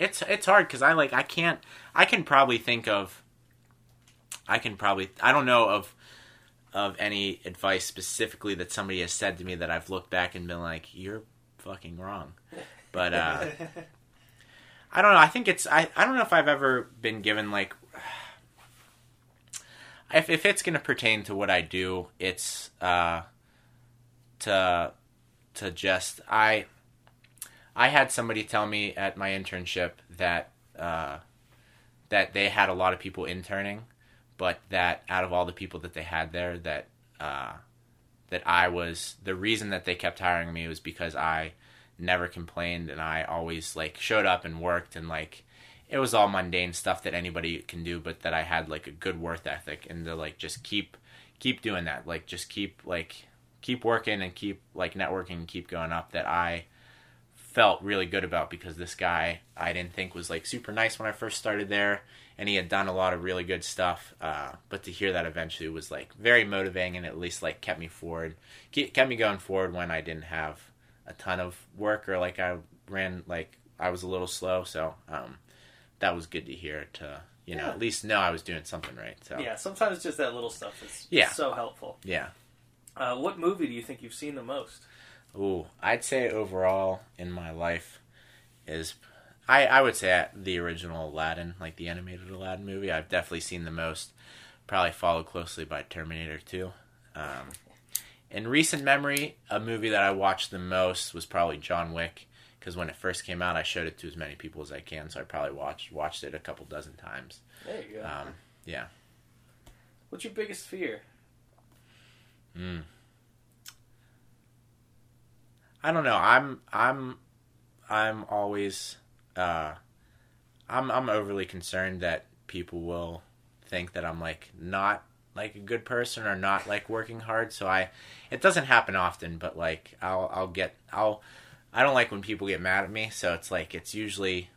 It's it's hard because I like I can't. I can probably think of. I can probably. I don't know of. Of any advice specifically that somebody has said to me that I've looked back and been like, "You're fucking wrong," but uh, (laughs) I don't know. I think it's I, I don't know if I've ever been given like if if it's going to pertain to what I do, it's uh to to just I I had somebody tell me at my internship that uh that they had a lot of people interning, but that out of all the people that they had there that uh that I was the reason that they kept hiring me was because I never complained and I always like showed up and worked and like it was all mundane stuff that anybody can do but that I had like a good work ethic and to like just keep keep doing that. Like just keep like keep working and keep like networking and keep going up that I felt really good about because this guy I didn't think was like super nice when I first started there and he had done a lot of really good stuff uh, but to hear that eventually was like very motivating and at least like kept me forward kept me going forward when I didn't have a ton of work or like I ran like I was a little slow so um, that was good to hear to you know Yeah. at least know I was doing something right so Yeah. Sometimes just that little stuff is Yeah. so helpful. yeah Uh, what movie do you think you've seen the most? Ooh, I'd say overall in my life is I I would say the original Aladdin, like the animated Aladdin movie. I've definitely seen the most. Probably followed closely by Terminator 2. Um, in recent memory, a movie that I watched the most was probably John Wick because when it first came out, I showed it to as many people as I can. So I probably watched watched it a couple dozen times. There you go. Um, yeah. What's your biggest fear? Mm. I don't know. I'm I'm I'm always uh I'm I'm overly concerned that people will think that I'm like not like a good person or not like working hard. So I it doesn't happen often, but like I'll I'll get I'll I don't like when people get mad at me, so it's like it's usually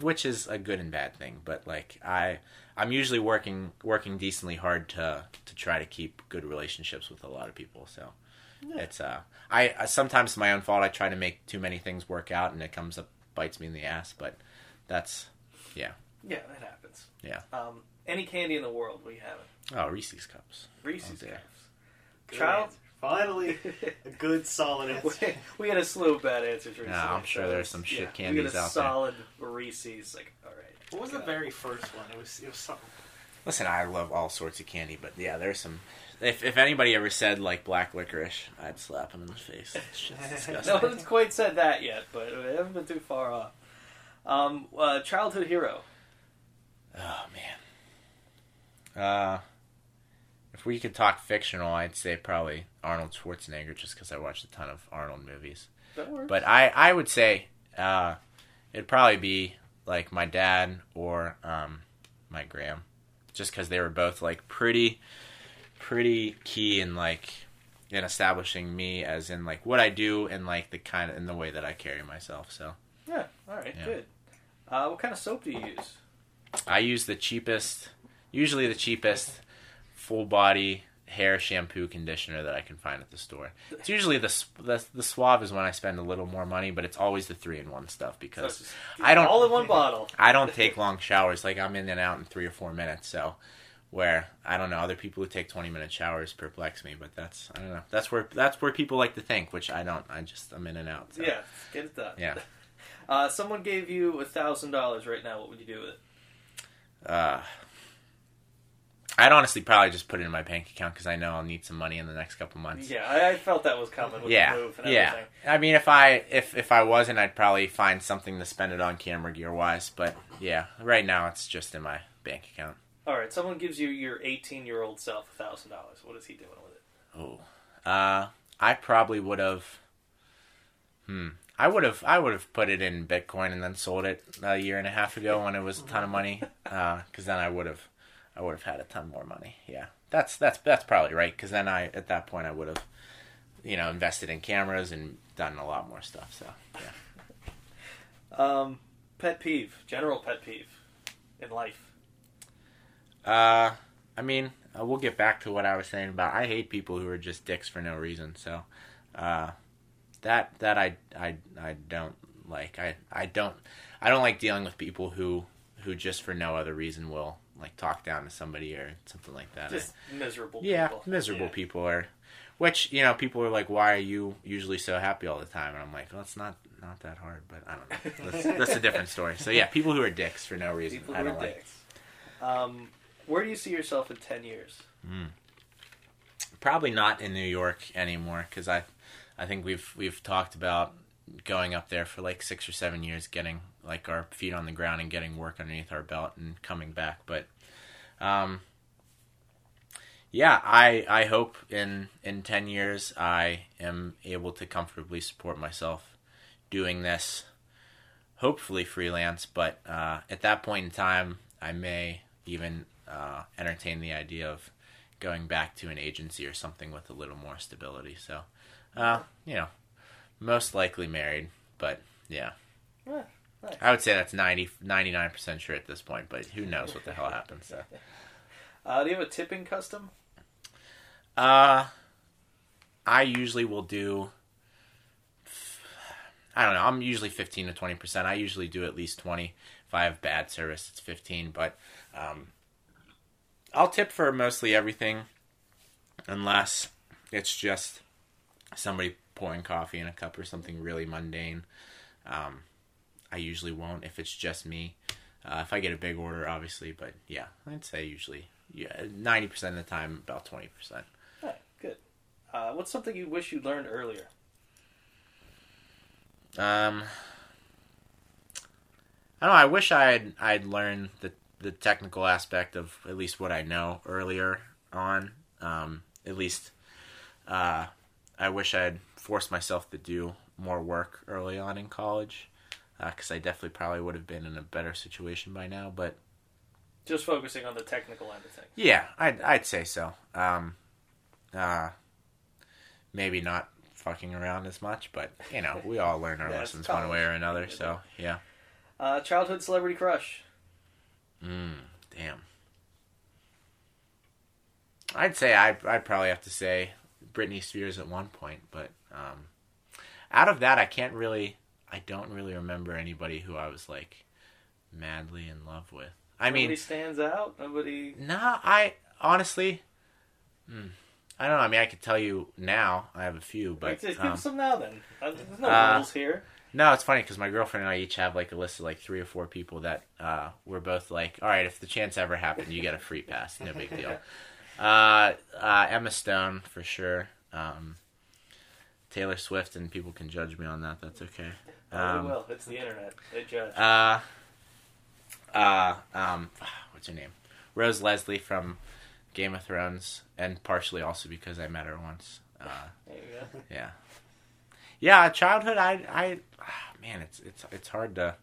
which is a good and bad thing, but like I I'm usually working working decently hard to to try to keep good relationships with a lot of people. So Yeah. it's uh I, I sometimes it's my own fault. I try to make too many things work out, and it comes up bites me in the ass. But that's Yeah, Yeah, that happens. Yeah. Um, any candy in the world we haven't. oh Reese's cups. Reese's Oh. Cups. Good Child. answer. Finally, (laughs) a good solid answer. we, we had a slew of bad answers recently. Yeah, I'm sure so there's some shit yeah, candies we got a out there. solid Reese's. Like, all right. What was the God. very first one? It was it was something. Listen, I love all sorts of candy, but yeah, there's some. If if anybody ever said like black licorice, I'd slap him in the face. (laughs) That shit's disgusting. No one's quite said that yet, but we haven't been too far off. Um, uh, childhood hero. Oh man. Uh if we could talk fictional, I'd say probably Arnold Schwarzenegger, just because I watched a ton of Arnold movies. That works. But I, I would say uh, it'd probably be like my dad or um, my gram, just because they were both like pretty, pretty key in like in establishing me as in like what I do and like the kind of in the way that I carry myself. So yeah, all right, Yeah. good. Uh, what kind of soap do you use? I use the cheapest, usually the cheapest, full body hair shampoo conditioner that I can find at the store. It's usually the the, the Suave is when I spend a little more money, but it's always the three in one stuff because just I don't all in one bottle. I don't take long showers. Like I'm in and out in three or four minutes. So where I don't know other people who take 20 minute showers perplex me, but that's I don't know. That's where that's where people like to think, which I don't. I just I'm in and out. So. Yeah, get it done. Yeah. (laughs) Uh, someone gave you a thousand dollars right now. What would you do with it? Uh, I'd honestly probably just put it in my bank account because I know I'll need some money in the next couple months. Yeah, I, I felt that was coming with yeah, the move and yeah. everything. I mean, if I if if I wasn't, I'd probably find something to spend it on camera gear wise. But yeah, right now it's just in my bank account. All right, someone gives you your 18 year old self a thousand dollars. What is he doing with it? Oh, uh, I probably would have. Hmm. I would have. I would have put it in Bitcoin and then sold it a year and a half ago when it was a ton of money. (laughs) Because then I would have. I would have had a ton more money. Yeah, that's that's that's probably right. Because then I at that point I would have, you know, invested in cameras and done a lot more stuff. So yeah. (laughs) Um, pet peeve, general pet peeve in life. Uh, I mean, uh, we'll get back to what I was saying about. I hate people who are just dicks for no reason. So, uh, that that I I I don't like. I I don't I don't like dealing with people who who just for no other reason will like talk down to somebody or something like that. Just miserable. yeah, people. miserable Yeah. people are. Which you know, people are like, "Why are you usually so happy all the time?" And I'm like, "Well, it's not not that hard." But I don't know. That's, that's a different story. So yeah, people who are dicks for no reason, People I don't like. dicks. Um, where do you see yourself in 10 years? probably not in New York anymore because I, I think we've we've talked about going up there for like six or seven years, getting like our feet on the ground and getting work underneath our belt and coming back. But, um, yeah, I I hope in in ten years I am able to comfortably support myself doing this. Hopefully freelance, but uh, at that point in time, I may even uh, entertain the idea of going back to an agency or something with a little more stability. So, uh, you know, most likely married, but yeah. Yeah, nice. I would say that's 90, 99% sure at this point, but who knows what the hell happens. So. (laughs) Uh, do you have a tipping custom? Uh, I usually will do. I don't know. I'm usually 15 to 20 percent. I usually do at least 20. If I have bad service, it's 15. But um, I'll tip for mostly everything, unless it's just somebody pouring coffee in a cup or something really mundane. Um, I usually won't if it's just me. Uh, if I get a big order, obviously, but yeah, I'd say usually yeah, 90% of the time, about 20%. All right, good. Uh, what's something you wish you learned earlier? Um, I don't know. I wish I had I'd learned the the technical aspect of at least what I know earlier on. Um, at least, uh, I wish I had forced myself to do more work early on in college, because I definitely probably would have been in a better situation by now. But Just focusing on the technical end of things. yeah, I'd I'd say so. Um, uh, maybe not fucking around as much, but you know, we all learn our (laughs) Yeah, lessons one way or another. So yeah. Uh, childhood celebrity crush. Mm, damn. I'd say I I'd probably have to say Britney Spears at one point, but um, out of that, I can't really. I don't really remember anybody who I was like madly in love with. I mean Nobody mean, stands out. Nobody. nah. I honestly, mm, I don't know. I mean, I could tell you now. I have a few, but give um, some now then. Uh, There's no uh, rules here. No, it's funny because my girlfriend and I each have like a list of like three or four people that uh, we're both like, all right, if the chance ever happened, you get a free pass, no big deal. (laughs) Uh, uh, Emma Stone for sure. Um, Taylor Swift, and people can judge me on that. That's okay. Oh, Um, they will. It's the internet. They judge. uh, uh, um, (sighs) what's her name? Rose Leslie from Game of Thrones, and partially also because I met her once. Uh, There you go. yeah, yeah. Childhood, I, I, ah, man, it's it's it's hard to.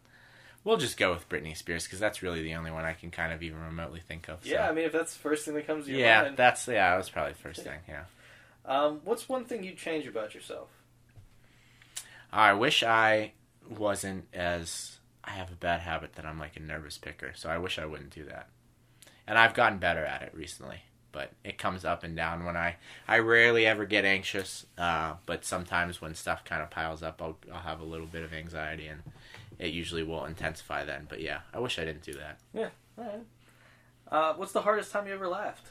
We'll just go with Britney Spears because that's really the only one I can kind of even remotely think of. so. Yeah, I mean, if that's the first thing that comes to your yeah, mind. that's yeah. That was probably the first thing. Yeah. Um, what's one thing you'd change about yourself? I wish I wasn't as I have a bad habit that I'm like a nervous picker, so I wish I wouldn't do that. And I've gotten better at it recently, but it comes up and down when I I rarely ever get anxious, uh, but sometimes when stuff kind of piles up, I'll I'll have a little bit of anxiety and it usually will intensify then. But yeah, I wish I didn't do that. Yeah. All right. Uh, what's the hardest time you ever laughed?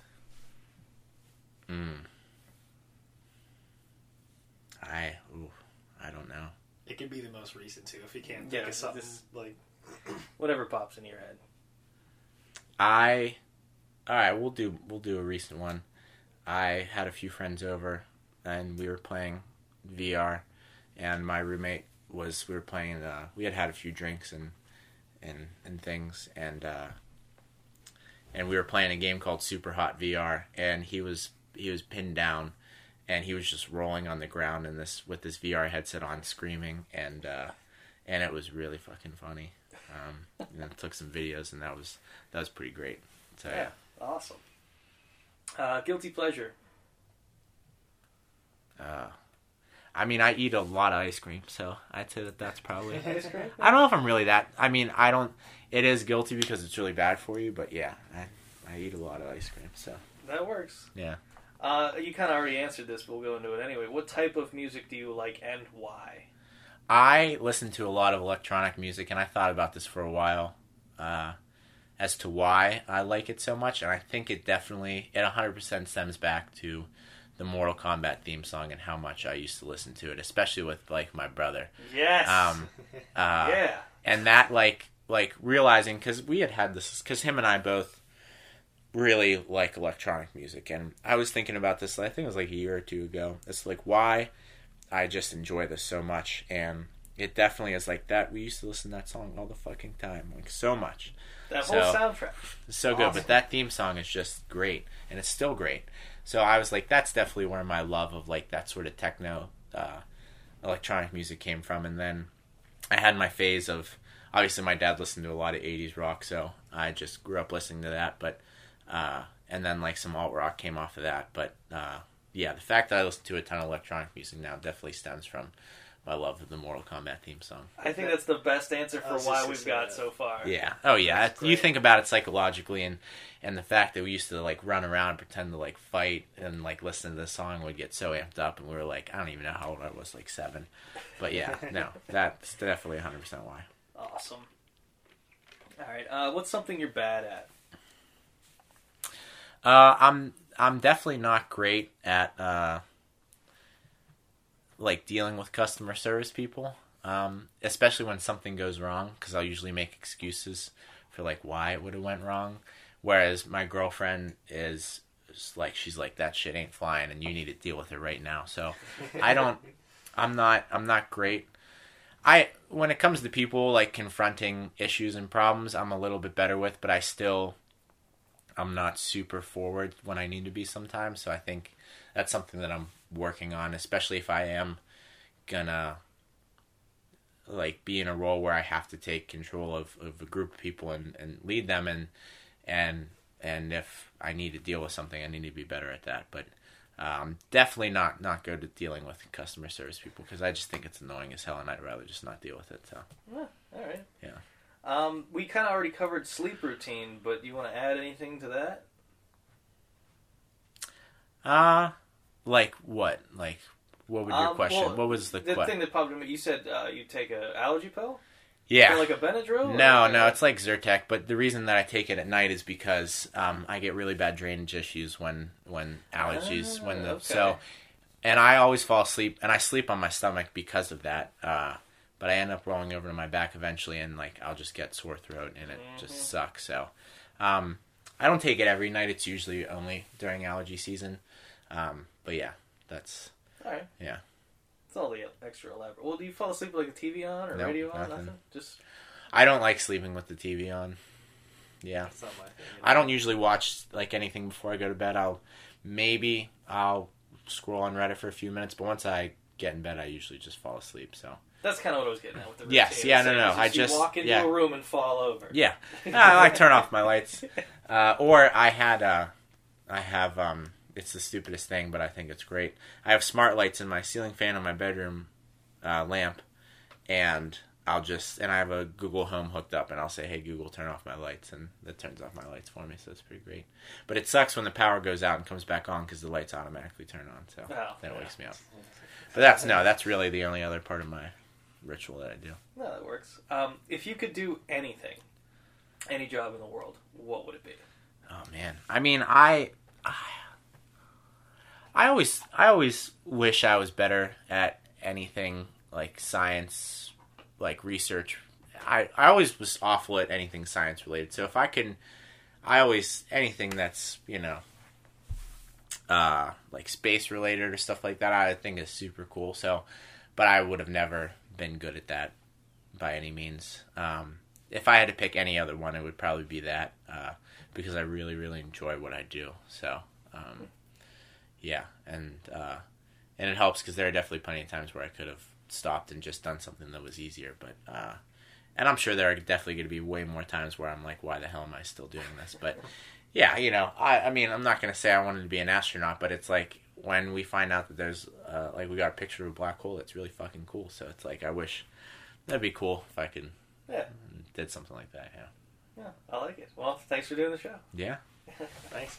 Mm. I ooh, I don't know. It can be the most recent too. If you can't Yeah, think of something this- like Whatever pops in your head. I all right, we'll do we'll do a recent one. I had a few friends over and we were playing VR and my roommate was we were playing uh we had had a few drinks and and and things and uh and we were playing a game called Superhot VR and he was he was pinned down and he was just rolling on the ground in this with this VR headset on screaming and uh and it was really fucking funny. Um, and then took some videos, and that was that was pretty great. So yeah, Awesome. Uh, guilty pleasure. uh, I mean, I eat a lot of ice cream, so I'd say that that's probably. (laughs) Ice cream? I don't know if I'm really that. I mean, I don't. It is guilty because it's really bad for you, but yeah, I I eat a lot of ice cream, so That works. yeah. Uh, you kind of already answered this, but we'll go into it anyway. What type of music do you like and why? I listen to a lot of electronic music, and I thought about this for a while uh, as to why I like it so much. And I think it definitely, it 100% stems back to the Mortal Kombat theme song and how much I used to listen to it, especially with like my brother. Yes. Um, (laughs) uh, yeah. and that like like realizing because we had had this because him and I both really like electronic music, and I was thinking about this. I think it was like a year or two ago. It's like why I just enjoy this so much, and it definitely is like that. We used to listen to that song all the fucking time, like so much, That whole so- soundtrack. So good. Awesome. But that theme song is just great, and it's still great. So I was like, that's definitely where my love of like that sort of techno, uh, electronic music came from. And then I had my phase of obviously my dad listened to a lot of '80s rock, so I just grew up listening to that. But uh, and then like some alt rock came off of that. But uh, yeah, the fact that I listen to a ton of electronic music now definitely stems from my love of the Mortal Kombat theme song. I think that's the best answer for why we've got that. so far. Yeah. Oh yeah. That's You great. think about it psychologically and and the fact that we used to like run around and pretend to like fight and like listen to the song would get so amped up and we were like I don't even know how old I was like 7. But yeah, (laughs) no. That's definitely 100% why. Awesome. All right. Uh, what's something you're bad at? Uh I'm I'm definitely not great at uh like dealing with customer service people. Um especially when something goes wrong cuz I'll usually make excuses for like why it would have went wrong. Whereas my girlfriend is like she's like that shit ain't flying and you need to deal with it right now. So I don't (laughs) I'm not I'm not great. I when it comes to people like confronting issues and problems, I'm a little bit better with, but I still I'm not super forward when I need to be sometimes. So I think that's something that I'm working on, especially if I am gonna like be in a role where I have to take control of, of a group of people and, and lead them and and and if I need to deal with something I need to be better at that. But um, definitely not not good at dealing with customer service people because I just think it's annoying as hell and I'd rather just not deal with it. So yeah, All right. Yeah. Um, we kind of already covered sleep routine, but you want to add anything to that? uh like what? Like what would your Um, question? well, what was the, The question? thing that popped me, you said uh, you take a allergy pill, Yeah. or like a Benadryl. No, or- no, it's like Zyrtec, but the reason that I take it at night is because um, I get really bad drainage issues when when allergies Ah, when the okay. so, and I always fall asleep and I sleep on my stomach because of that. Uh, but I end up rolling over to my back eventually, and like I'll just get sore throat, and it Mhm. just sucks. So, um, I don't take it every night. It's usually only during allergy season. Um, but yeah, that's All right. Yeah. It's all the extra elaborate. Well, do you fall asleep with like a TV on or Nope, radio on? nothing. Nothing. Just I don't like sleeping with the TV on. Yeah. That's not my thing. I don't usually watch like anything before I go to bed. I'll maybe I'll scroll on Reddit for a few minutes, but once I get in bed, I usually just fall asleep. So That's kind of what I was getting at with the routine. Yes, yeah, no, no, like I just- walk into yeah. a room and fall over. yeah, I like turn off my lights. (laughs) Uh, or I had uh, I have um, it's the stupidest thing, but I think it's great. I have smart lights in my ceiling fan on my bedroom uh, lamp, and I'll just and I have a Google Home hooked up, and I'll say, "Hey Google, turn off my lights," and it turns off my lights for me. So it's pretty great. But it sucks when the power goes out and comes back on because the lights automatically turn on. So Oh, then it yeah. wakes me up. But that's no, that's really the only other part of my ritual that I do. No, that works. Um, if you could do anything, any job in the world, what would it be? Oh man, I mean, I, I always, I always wish I was better at anything like science, like research. I, I always was awful at anything science related. So if I can, I always anything that's you know, uh, like space related or stuff like that. I think is super cool. So, but I would have never been good at that by any means. Um, if I had to pick any other one, it would probably be that. Uh, because I really, really enjoy what I do. So, um, yeah, and uh, and it helps because there are definitely plenty of times where I could have stopped and just done something that was easier. But uh, and I'm sure there are definitely going to be way more times where I'm like, why the hell am I still doing this? But yeah, you know, I I mean, I'm not going to say I wanted to be an astronaut, but it's like when we find out that there's uh, like we got a picture of a black hole, it's really fucking cool. So it's like I wish that'd be cool if I could Yeah. did something like that. Yeah. Yeah, I like it. Well, thanks for doing the show. Yeah. (laughs) Thanks.